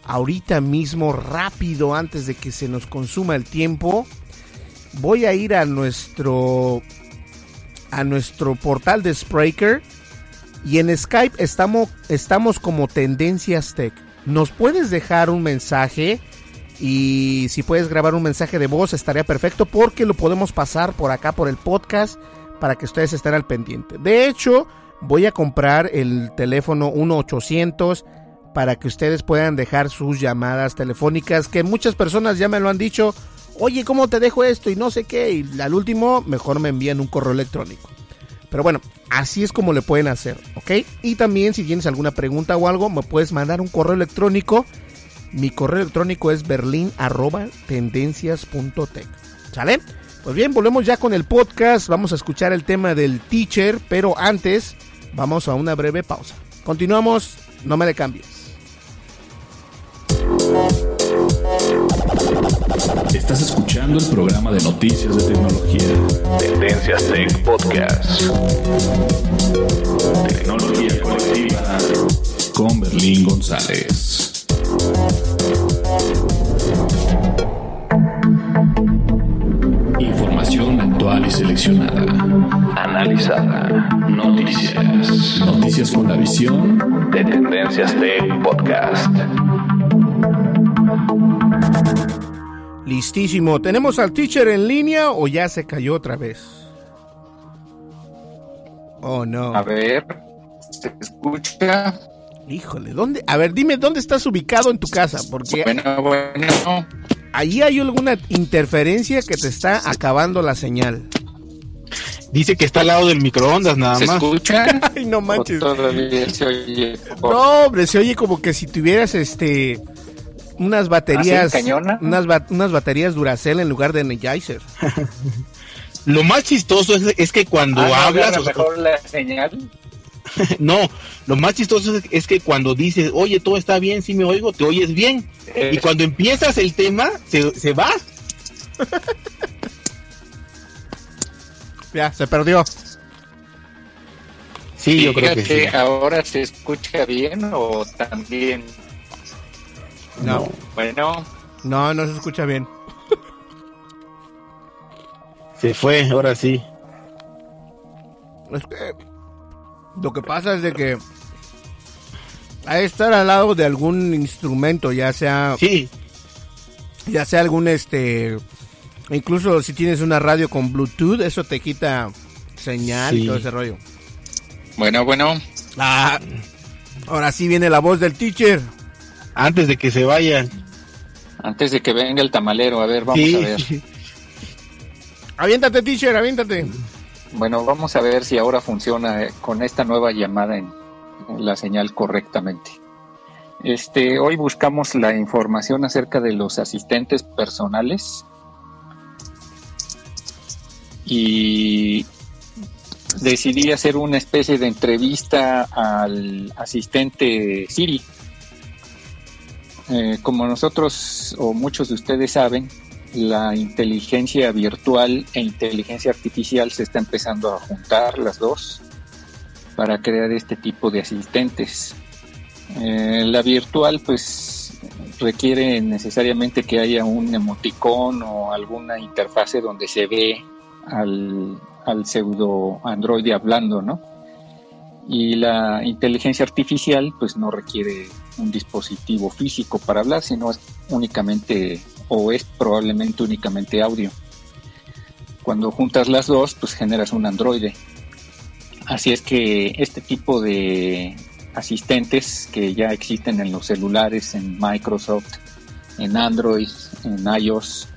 ahorita mismo, rápido, antes de que se nos consuma el tiempo. Voy a ir a nuestro a nuestro portal de Spreaker y en Skype estamos, estamos como Tendencias Tech. Nos puedes dejar un mensaje y si puedes grabar un mensaje de voz estaría perfecto porque lo podemos pasar por acá por el podcast para que ustedes estén al pendiente. De hecho, voy a comprar el teléfono 1800 para que ustedes puedan dejar sus llamadas telefónicas que muchas personas ya me lo han dicho. Oye, ¿cómo te dejo esto? Y no sé qué. Y al último, mejor me envían un correo electrónico. Pero bueno, así es como le pueden hacer, ¿ok? Y también si tienes alguna pregunta o algo, me puedes mandar un correo electrónico. Mi correo electrónico es berlin.tendencias.tech. ¿Sale? Pues bien, volvemos ya con el podcast. Vamos a escuchar el tema del teacher, pero antes vamos a una breve pausa. Continuamos, no me le cambies. Estás escuchando el programa de noticias de tecnología. Tendencias Tech Podcast. Tecnología colectiva con Berlín González. Información actual y seleccionada. Analizada. Noticias. Noticias con la visión de Tendencias Tech Podcast. Listísimo. ¿Tenemos al teacher en línea o ya se cayó otra vez? Oh, no. A ver, ¿se escucha? Híjole, ¿dónde? A ver, dime dónde estás ubicado en tu casa, porque Bueno, bueno. ahí hay alguna interferencia que te está acabando la señal. Dice que está al lado del microondas nada ¿Se más. escucha? Ay, no ¿O manches. todavía se oye? por- No, hombre, se oye como que si tuvieras este unas baterías ¿Así, cañona? unas, ba- unas baterías Duracell en lugar de Energizer. Lo más chistoso es, es que cuando Ah, ¿no hablas, agarra o sea, mejor la señal? no, lo más chistoso es, es que cuando dices, oye, todo está bien, si me oigo, te oyes bien. Eh, Y cuando empiezas el tema, se, se va. Ya, se perdió. Sí, yo creo que sí. ¿Ahora se escucha bien o también? No, Bueno, no, no se escucha bien. Se fue, ahora sí. Es que lo que pasa es de que hay que estar al lado de algún instrumento, ya sea Sí, ya sea algún este incluso si tienes una radio con Bluetooth, eso te quita señal y todo ese rollo. bueno, bueno. Ah, ahora sí viene la voz del teacher. Antes de que se vayan. Antes de que venga el tamalero, a ver, vamos sí. a ver. Aviéntate, teacher, aviéntate. Bueno, vamos a ver si ahora funciona eh, con esta nueva llamada en, en la señal correctamente. Este, hoy buscamos la información acerca de los asistentes personales y decidí hacer una especie de entrevista al asistente Siri. Eh, como nosotros o muchos de ustedes saben, la inteligencia virtual e inteligencia artificial se está empezando a juntar las dos para crear este tipo de asistentes. Eh, la virtual pues requiere necesariamente que haya un emoticón o alguna interfase donde se ve al, al pseudo androide hablando, ¿no? Y la inteligencia artificial pues no requiere un dispositivo físico para hablar, sino es únicamente o es probablemente únicamente audio. Cuando juntas las dos, pues generas un androide. Así es que este tipo de asistentes que ya existen en los celulares, en Microsoft, en Android, en iOS,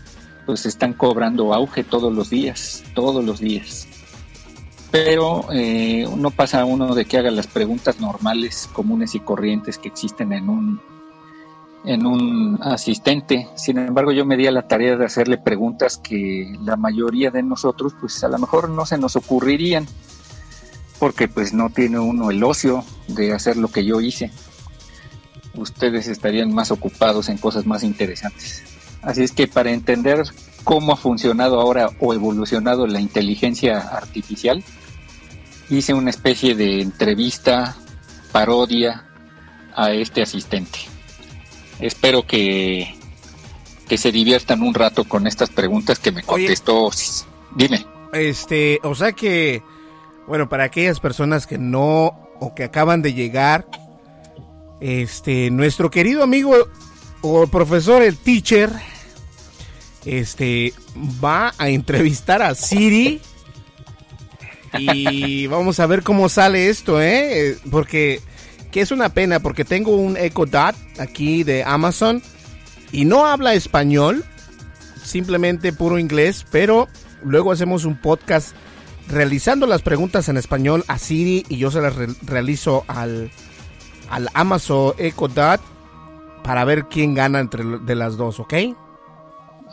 pues están cobrando auge todos los días, todos los días. Pero eh, no pasa uno de que haga las preguntas normales, comunes y corrientes que existen en un en un asistente. Sin embargo, yo me di a la tarea de hacerle preguntas que la mayoría de nosotros, pues a lo mejor no se nos ocurrirían, porque pues no tiene uno el ocio de hacer lo que yo hice. Ustedes estarían más ocupados en cosas más interesantes. Así es que para entender cómo ha funcionado ahora o evolucionado la inteligencia artificial, hice una especie de entrevista, parodia a este asistente espero que, que se diviertan un rato con estas preguntas que me contestó. Dime. Este, o sea que, bueno, para aquellas personas que no o que acaban de llegar, este, nuestro querido amigo o profesor, el teacher, este, va a entrevistar a Siri. Y vamos a ver cómo sale esto, ¿eh? Porque que es una pena porque tengo un Echo Dot aquí de Amazon y no habla español, simplemente puro inglés, pero luego hacemos un podcast realizando las preguntas en español a Siri y yo se las realizo al, al Amazon Echo Dot para ver quién gana entre de las dos, ¿ok?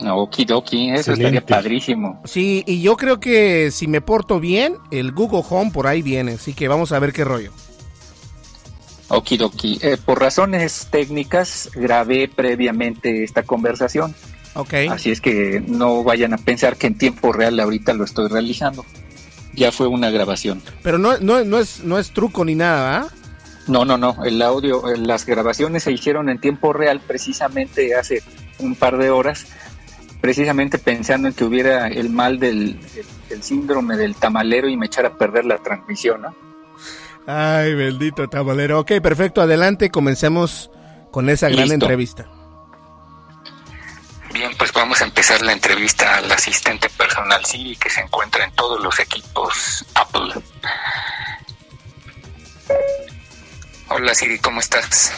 Okidoki, eso estaría padrísimo. Sí, y yo creo que si me porto bien, el Google Home por ahí viene, así que vamos a ver qué rollo. Okidoki. Eh, por razones técnicas grabé previamente esta conversación. Okay. Así es que no vayan a pensar que en tiempo real ahorita lo estoy realizando. Ya fue una grabación. Pero no, no, no, es, no es truco ni nada, ¿ah? No, no, no. El audio, eh, las grabaciones se hicieron en tiempo real precisamente hace un par de horas, precisamente pensando en que hubiera el mal del, del síndrome del tamalero y me echara a perder la transmisión, ¿no? Ay, bendito tabalero. Ok, perfecto. Adelante, comencemos con esa gran entrevista. Bien, pues vamos a empezar la entrevista al asistente personal Siri que se encuentra en todos los equipos Apple. Hola Siri, ¿cómo estás?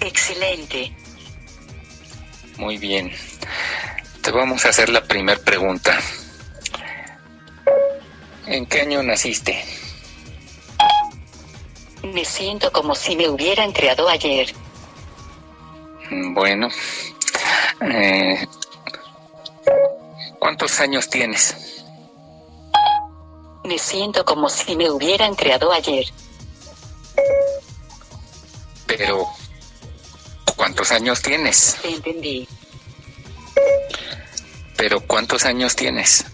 Excelente. Muy bien. Te vamos a hacer la primera pregunta. ¿En qué año naciste? Me siento como si me hubieran creado ayer. Bueno. Eh, ¿Cuántos años tienes? Me siento como si me hubieran creado ayer. ¿Cuántos años tienes? entendí. Pero, ¿cuántos años tienes?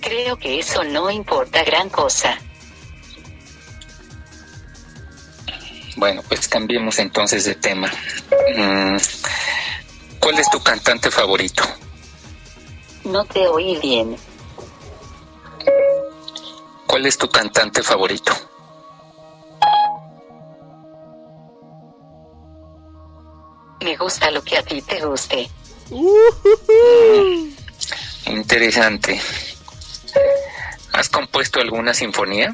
Creo que eso no importa gran cosa. Bueno, pues cambiemos entonces de tema. Mm, ¿Cuál es tu cantante favorito? No te oí bien. ¿Cuál es tu cantante favorito? Gusta lo que a ti te guste. Interesante. ¿Has compuesto alguna sinfonía?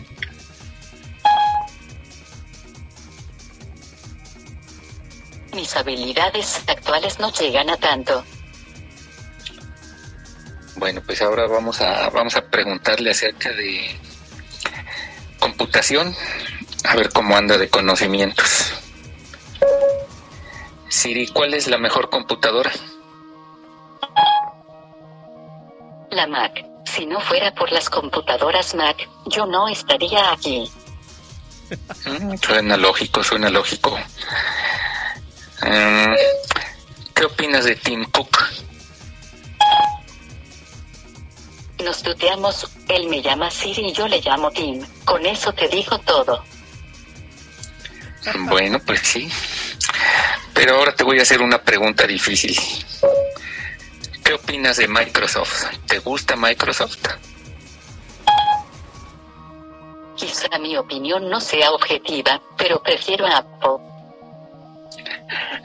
Mis habilidades actuales no llegan a tanto. Bueno, pues ahora vamos a vamos a preguntarle acerca de computación, a ver cómo anda de conocimientos. Siri, ¿cuál es la mejor computadora? La Mac. Si no fuera por las computadoras Mac, yo no estaría aquí. Mm, suena lógico, suena lógico. Mm, ¿Qué opinas de Tim Cook? Nos tuteamos, él me llama Siri y yo le llamo Tim. Con eso te digo todo. Bueno, pues sí. Pero ahora te voy a hacer una pregunta difícil. ¿Qué opinas de Microsoft? ¿Te gusta Microsoft? Quizá mi opinión no sea objetiva, pero prefiero a Apple.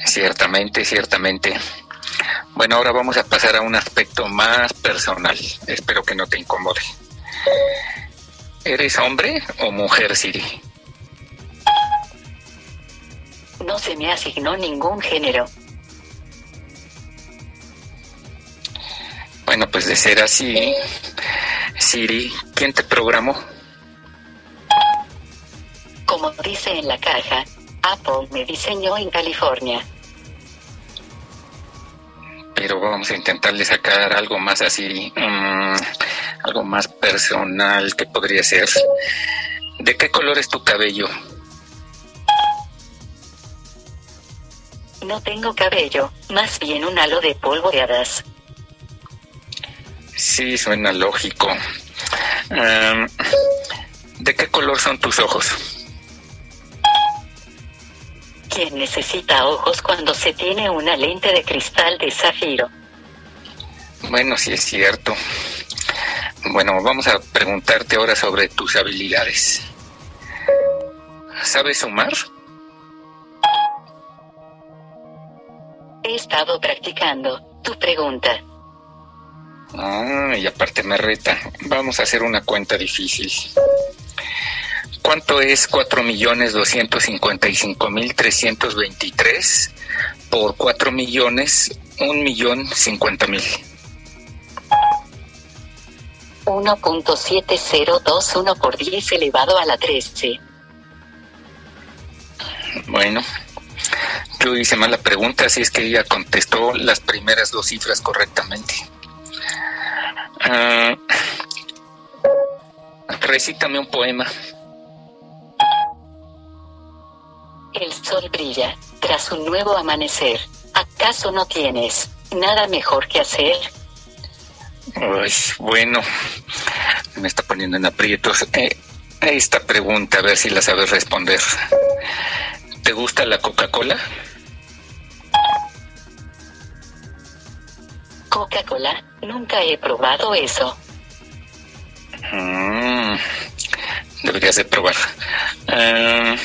Ciertamente, ciertamente. Bueno, ahora vamos a pasar a un aspecto más personal. Espero que no te incomode. ¿Eres hombre o mujer, Siri? No se me asignó ningún género. Bueno, pues de ser así, Siri, ¿quién te programó? Como dice en la caja, Apple me diseñó en California. Pero vamos a intentarle sacar algo más así, mm, algo más personal que podría ser. ¿De qué color es tu cabello? No tengo cabello, más bien un halo de polvo de hadas. Sí, suena lógico. Em, ¿De qué color son tus ojos? ¿Quién necesita ojos cuando se tiene una lente de cristal de zafiro? Bueno, sí es cierto. Bueno, vamos a preguntarte ahora sobre tus habilidades. ¿Sabes sumar? He estado practicando. Tu pregunta. Ah, y aparte me reta. Vamos a hacer una cuenta difícil. ¿Cuánto es 4.255.323 por 4 millones, 1 millón 50 mil? 1.7021 por 10 elevado a la 13. Bueno, yo hice mal la pregunta, así es que ella contestó las primeras dos cifras correctamente. Ah, recítame un poema. El sol brilla, tras un nuevo amanecer. ¿Acaso no tienes nada mejor que hacer? Ay, bueno, me está poniendo en aprietos. Eh, esta pregunta, a ver si la sabes responder. ¿Te gusta la Coca-Cola? Coca-Cola, nunca he probado eso. Mm, deberías de probar. Ah,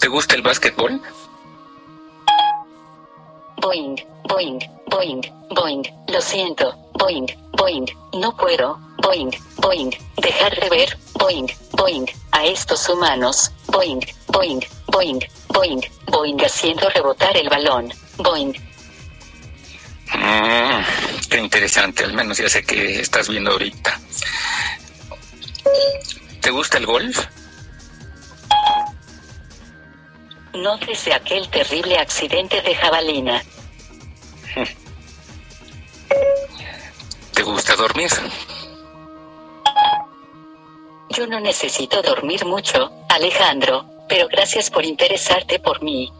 ¿Te gusta el básquetbol? Boing, boing, boing, boing. Lo siento, boing, boing. No puedo, boing, boing. Dejar de ver, boing, boing. A estos humanos, boing, boing, boing, boing, boing haciendo rebotar el balón, boing. Mm, qué interesante, al menos ya sé que estás viendo ahorita. ¿Te gusta el golf? No desde aquel terrible accidente de jabalina. ¿Te gusta dormir? Yo no necesito dormir mucho, Alejandro, pero gracias por interesarte por mí.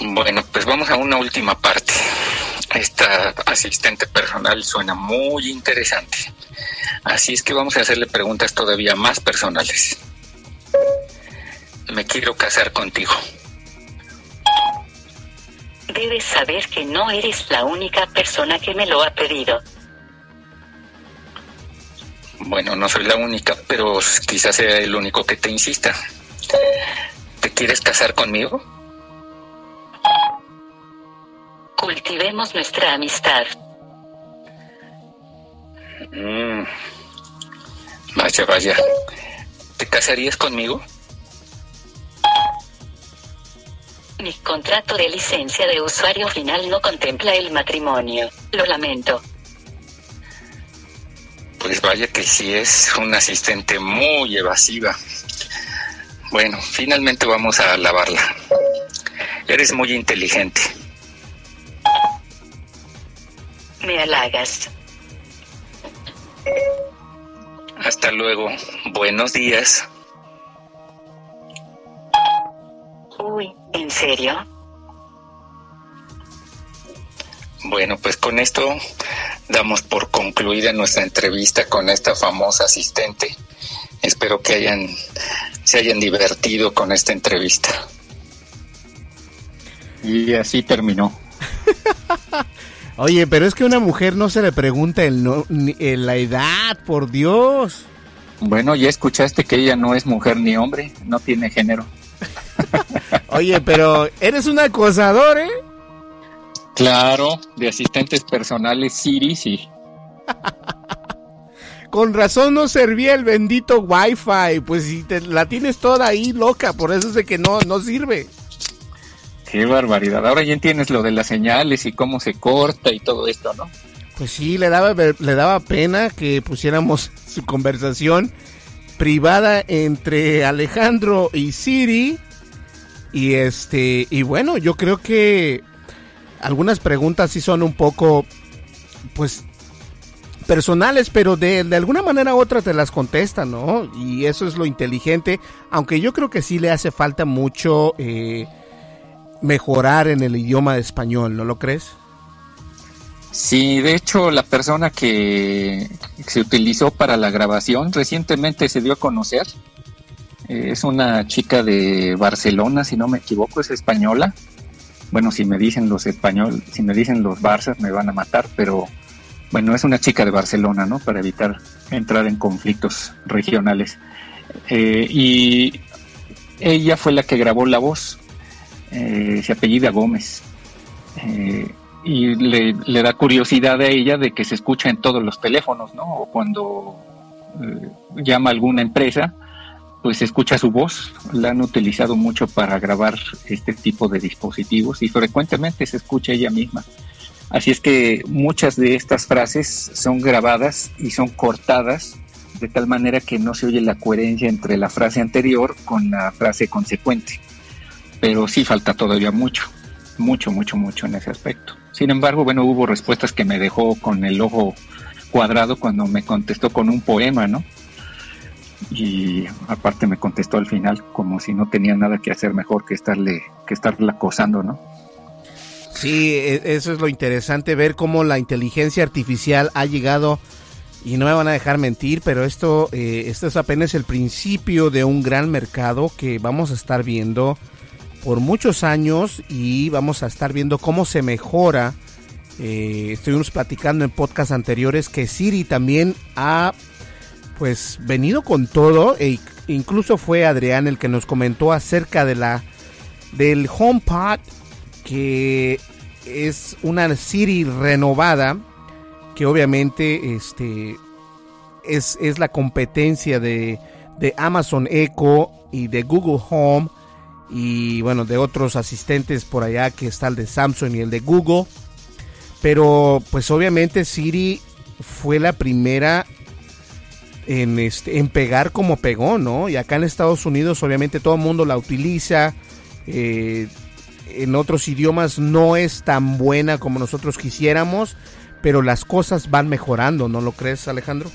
Bueno, pues vamos a una última parte. Esta asistente personal suena muy interesante. Así es que vamos a hacerle preguntas todavía más personales. Me quiero casar contigo. Debes saber que no eres la única persona que me lo ha pedido. Bueno, no soy la única, pero quizás sea el único que te insista. ¿Te quieres casar conmigo? Cultivemos nuestra amistad. Mm. Vaya, vaya. ¿Te casarías conmigo? Mi contrato de licencia de usuario final no contempla el matrimonio. Lo lamento. Pues vaya que sí es una asistente muy evasiva. Bueno, finalmente vamos a lavarla. Eres muy inteligente. Me halagas. Hasta luego. Buenos días. Uy, ¿en serio? Bueno, pues con esto damos por concluida nuestra entrevista con esta famosa asistente. Espero que hayan se hayan divertido con esta entrevista. Y así terminó. Oye, pero es que a una mujer no se le pregunta el no- ni- eh, la edad, por Dios. Bueno, ya escuchaste que ella no es mujer ni hombre, no tiene género. Oye, pero eres un acosador, ¿eh? Claro, de asistentes personales Siri, sí. Con razón no servía el bendito Wi-Fi. Pues si te, la tienes toda ahí loca, por eso es de que no, no sirve. Qué barbaridad. Ahora ya entiendes lo de las señales y cómo se corta y todo esto, ¿no? Pues sí, le daba, le daba pena que pusiéramos su conversación privada entre Alejandro y Siri. Y este, y bueno, yo creo que algunas preguntas sí son un poco, pues, personales, pero de, alguna manera u otra te las contestan, ¿no? Y eso es lo inteligente, aunque yo creo que sí le hace falta mucho eh, mejorar en el idioma de español, ¿no lo crees? Sí, de hecho la persona que se utilizó para la grabación recientemente se dio a conocer. Eh, es una chica de Barcelona, si no me equivoco, es española. Bueno, si me dicen los español, si me dicen los Barças me van a matar, pero bueno, es una chica de Barcelona, ¿no? Para evitar entrar en conflictos regionales. Eh, y ella fue la que grabó la voz. Eh, se apellida Gómez. Eh, y le, da curiosidad a ella de que se escucha en todos los teléfonos, ¿no? O cuando eh, llama a alguna empresa, pues escucha su voz. La han utilizado mucho para grabar este tipo de dispositivos y frecuentemente se escucha ella misma. Así es que muchas de estas frases son grabadas y son cortadas de tal manera que no se oye la coherencia entre la frase anterior con la frase consecuente. Pero sí falta todavía mucho, mucho, mucho, mucho en ese aspecto. Sin embargo, bueno, hubo respuestas que me dejó con el ojo cuadrado cuando me contestó con un poema, ¿no? Y aparte me contestó al final como si no tenía nada que hacer mejor que estarle que estarla acosando, ¿no? Sí, e, eso es lo interesante ver cómo la inteligencia artificial ha llegado y no me van a dejar mentir, pero esto, eh, esto es apenas el principio de un gran mercado que vamos a estar viendo por muchos años y vamos a estar viendo cómo se mejora. Eh, estuvimos platicando en podcasts anteriores que Siri también ha pues venido con todo e incluso fue Adrián el que nos comentó acerca de la del HomePod que es una Siri renovada que obviamente este es, es la competencia de, de Amazon Echo y de Google Home y bueno, de otros asistentes por allá que está el de Samsung y el de Google. Pero pues obviamente Siri fue la primera en, este, en pegar como pegó, ¿no? Y acá en Estados Unidos obviamente todo el mundo la utiliza. Eh, en otros idiomas no es tan buena como nosotros quisiéramos, pero las cosas van mejorando, ¿no lo crees Alejandro?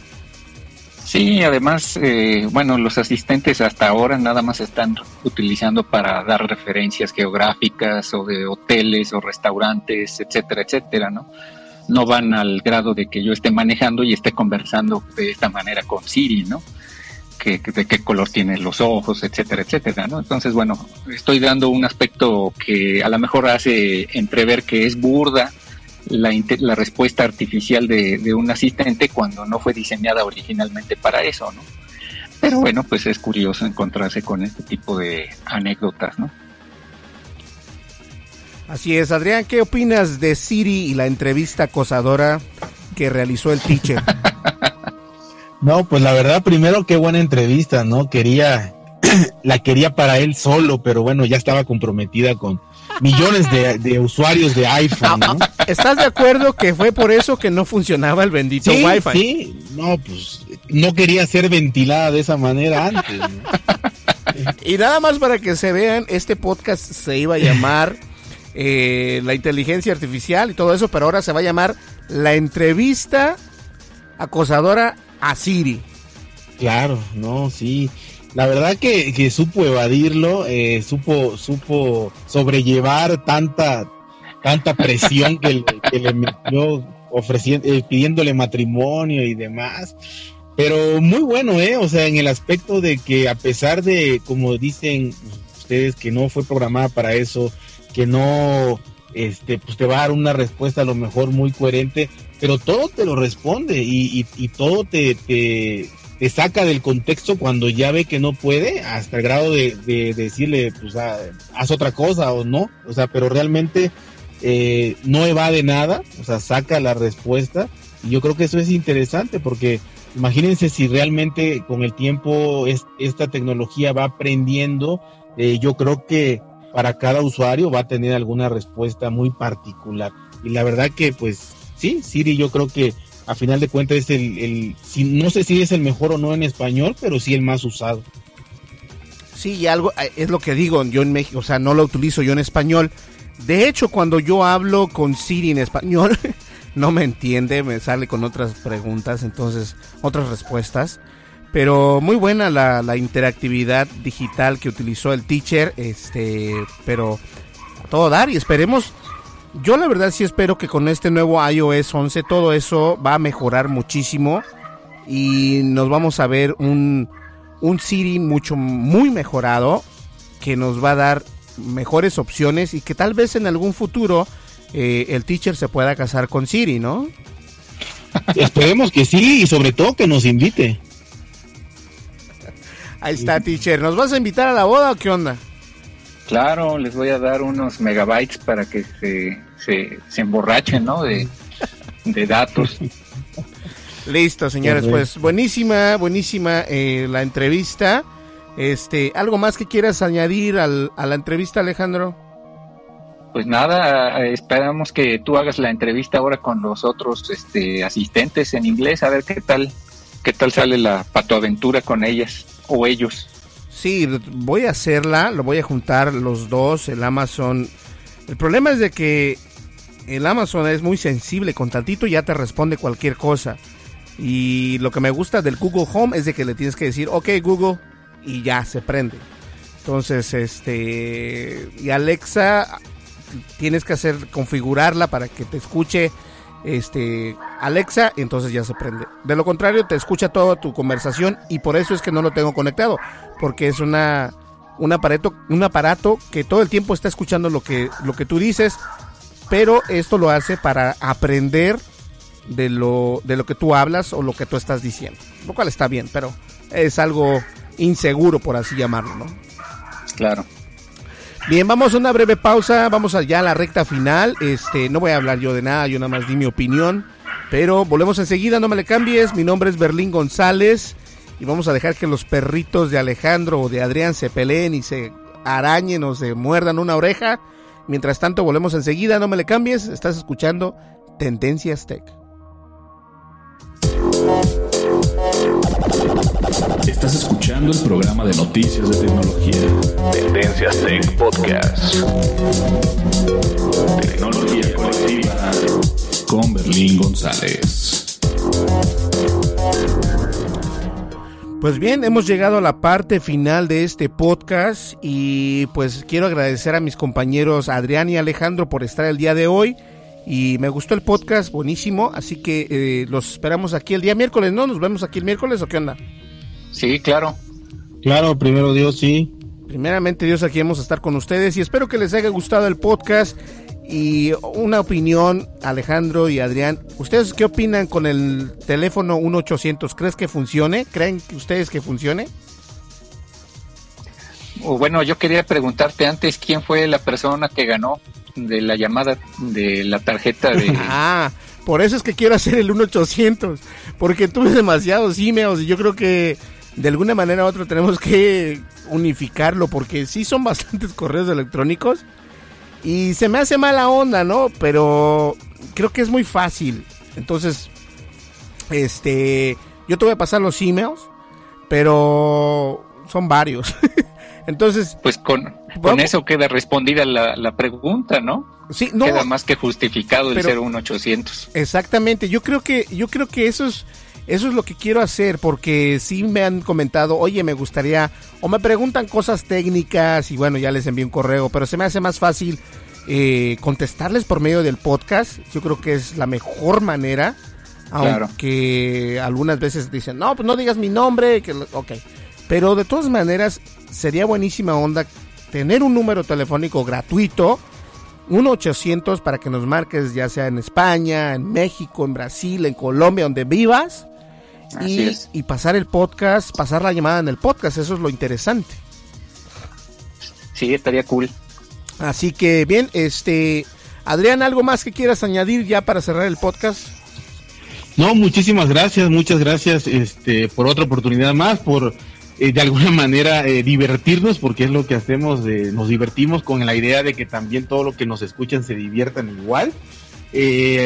Sí, además, eh, bueno, los asistentes hasta ahora nada más están utilizando para dar referencias geográficas o de hoteles o restaurantes, etcétera, etcétera, ¿no? No van al grado de que yo esté manejando y esté conversando de esta manera con Siri, ¿no? Que, de qué color tienen los ojos, etcétera, etcétera, ¿no? Entonces, bueno, estoy dando un aspecto que a lo mejor hace entrever que es burda, la, la respuesta artificial de, un asistente cuando no fue diseñada originalmente para eso, ¿no? Pero bueno, pues es curioso encontrarse con este tipo de anécdotas, ¿no? Así es, Adrián, ¿qué opinas de Siri y la entrevista acosadora que realizó el teacher? no, pues la verdad, primero qué buena entrevista, ¿no? Quería, la quería para él solo, pero bueno, ya estaba comprometida con, millones de, usuarios de iPhone. ¿no? ¿Estás de acuerdo que fue por eso que no funcionaba el bendito Wi-Fi? Sí, no, pues no quería ser ventilada de esa manera antes. y nada más para que se vean, este podcast se iba a llamar eh, La inteligencia artificial y todo eso, pero ahora se va a llamar La entrevista acosadora a Siri. Claro, no, sí la verdad que, supo evadirlo, eh, supo, supo sobrellevar tanta, tanta presión que, le metió ofreciendo, eh, pidiéndole matrimonio y demás. Pero muy bueno, ¿eh? O sea, en el aspecto de que a pesar de, como dicen ustedes, que no fue programada para eso, que no, este, pues te va a dar una respuesta a lo mejor muy coherente, pero todo te lo responde y, y, todo te, te, te saca del contexto cuando ya ve que no puede, hasta el grado de, decirle, pues ah, haz otra cosa o no, o sea, pero realmente eh, no evade nada, o sea, saca la respuesta. Y yo creo que eso es interesante porque imagínense si realmente con el tiempo esta tecnología va aprendiendo, eh, yo creo que para cada usuario va a tener alguna respuesta muy particular. Y la verdad que pues sí, Siri yo creo que a final de cuentas es el, el no sé si es el mejor o no en español, pero sí el más usado. Sí, y algo eh, es lo que digo yo en México, o sea, no lo utilizo yo en español. De hecho, cuando yo hablo con Siri en español, no me entiende, me sale con otras preguntas, entonces, otras respuestas. Pero muy buena la, la interactividad digital que utilizó el teacher, este, pero a todo dar y esperemos yo la verdad sí espero que con este nuevo iOS 11 todo eso va a mejorar muchísimo y nos vamos a ver un, un Siri mucho, muy mejorado que nos va a dar mejores opciones y que tal vez en algún futuro eh, el teacher se pueda casar con Siri, ¿no? Esperemos que sí y sobre todo que nos invite. Ahí está, teacher. ¿Nos vas a invitar a la boda o qué onda? Claro, les voy a dar unos megabytes para que se, se, emborrachen, ¿no? De, datos. Listo, señores, pues buenísima, buenísima eh, la entrevista. Este, ¿algo más que quieras añadir al, a la entrevista, Alejandro? Pues nada, esperamos que tú hagas la entrevista ahora con los otros este, asistentes en inglés, a ver qué tal, qué tal sale la patoaventura con ellas o ellos. Sí, voy a hacerla, lo voy a juntar los dos, el Amazon. El problema es de que el Amazon es muy sensible, con tantito ya te responde cualquier cosa. Y lo que me gusta del Google Home es de que le tienes que decir, ok Google, y ya se prende. Entonces, este, y Alexa, tienes que hacer, configurarla para que te escuche este Alexa, entonces ya se prende. De lo contrario, te escucha toda tu conversación y por eso es que no lo tengo conectado, porque es una un aparato un aparato que todo el tiempo está escuchando lo que lo que tú dices, pero esto lo hace para aprender de lo de lo que tú hablas o lo que tú estás diciendo, lo cual está bien, pero es algo inseguro por así llamarlo, ¿no? Claro. Bien, vamos a una breve pausa, vamos allá a la recta final. Este, no voy a hablar yo de nada, yo nada más di mi opinión, pero volvemos enseguida, no me le cambies. Mi nombre es Berlín González y vamos a dejar que los perritos de Alejandro o de Adrián se peleen y se arañen o se muerdan una oreja. Mientras tanto, volvemos enseguida, no me le cambies. Estás escuchando Tendencias Tech. Estás escuchando el programa de noticias de tecnología. Tendencias Tech Podcast. Tecnología colectiva con Berlín González. Pues bien, hemos llegado a la parte final de este podcast y pues quiero agradecer a mis compañeros Adrián y Alejandro por estar el día de hoy y me gustó el podcast, buenísimo, así que eh, los esperamos aquí el día miércoles, ¿no? ¿Nos vemos aquí el miércoles o qué onda? Sí, claro. Claro, primero Dios, sí. Primeramente Dios, aquí vamos a estar con ustedes y espero que les haya gustado el podcast y una opinión, Alejandro y Adrián. ¿Ustedes qué opinan con el teléfono 1800? ¿Crees que funcione? ¿Creen ustedes que funcione? Bueno, yo quería preguntarte antes quién fue la persona que ganó de la llamada de la tarjeta de... ah, por eso es que quiero hacer el 1800, porque tuve demasiados emails y yo creo que de alguna manera u otra tenemos que unificarlo, porque sí son bastantes correos electrónicos y se me hace mala onda, ¿no? Pero creo que es muy fácil. Entonces, este, yo te voy a pasar los emails, pero son varios. Entonces, pues con, con eso queda respondida la, la pregunta, ¿no? Sí, no. Queda más que justificado el 01800. Exactamente, yo creo que yo creo que eso es eso es lo que quiero hacer porque sí me han comentado, "Oye, me gustaría o me preguntan cosas técnicas y bueno, ya les envío un correo, pero se me hace más fácil eh, contestarles por medio del podcast. Yo creo que es la mejor manera. Aunque algunas veces dicen, no, pues no digas mi nombre, que, ok. Pero de todas maneras, sería buenísima onda tener un número telefónico gratuito, 1-800 para que nos marques ya sea en España, en México, en Brasil, en Colombia, donde vivas. Y, y, pasar el podcast, pasar la llamada en el podcast, eso es lo interesante. Sí, estaría cool. Así que bien, este Adrián, ¿algo más que quieras añadir ya para cerrar el podcast? No, muchísimas gracias, muchas gracias este, por otra oportunidad más, por eh, de alguna manera eh, divertirnos, porque es lo que hacemos, nos divertimos con la idea de que también todo lo que nos escuchan se diviertan igual.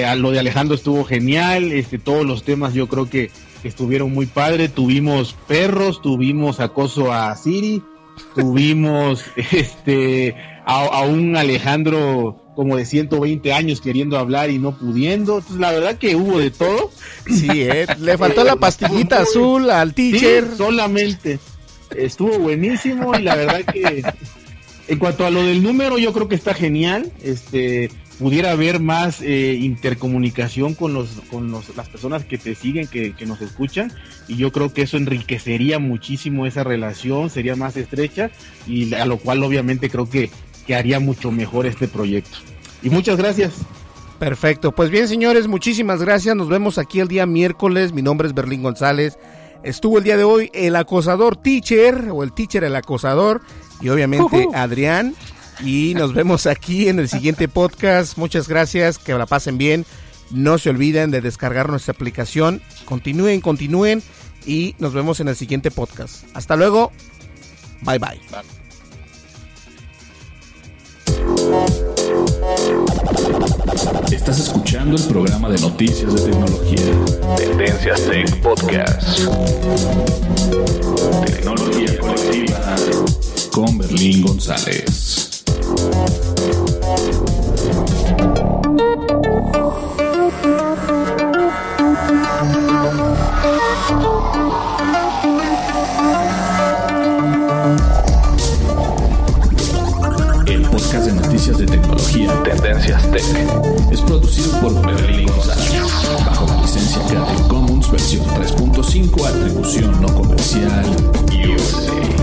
a lo de Alejandro estuvo genial, este, todos los temas yo creo que estuvieron muy padre. Tuvimos perros, tuvimos acoso a Siri, tuvimos este a, un Alejandro como de 120 años queriendo hablar y no pudiendo. Entonces, la verdad que hubo de todo. Sí, ¿eh? le faltó la pastillita azul al teacher. solamente. Estuvo buenísimo y la verdad que en cuanto a lo del número, yo creo que está genial. Este, pudiera haber más eh, intercomunicación con los con los, las personas que te siguen, que, que, nos escuchan, y yo creo que eso enriquecería muchísimo esa relación, sería más estrecha, y a lo cual obviamente creo que, que haría mucho mejor este proyecto. Y muchas gracias. Perfecto, pues bien señores, muchísimas gracias, nos vemos aquí el día miércoles, mi nombre es Berlín González, estuvo el día de hoy el acosador teacher, o el teacher el acosador, y obviamente Adrián. Y nos vemos aquí en el siguiente podcast. Muchas gracias, que la pasen bien. No se olviden de descargar nuestra aplicación. Continúen, continúen y nos vemos en el siguiente podcast. Hasta luego. Bye bye. Estás escuchando el programa de noticias de tecnología. Tendencias Tech Podcast. Tecnología colectiva con Berlín González. El podcast de noticias de tecnología Tendencias Tech es producido por Berlín González bajo la licencia Creative Commons versión 3.5 atribución no comercial USA.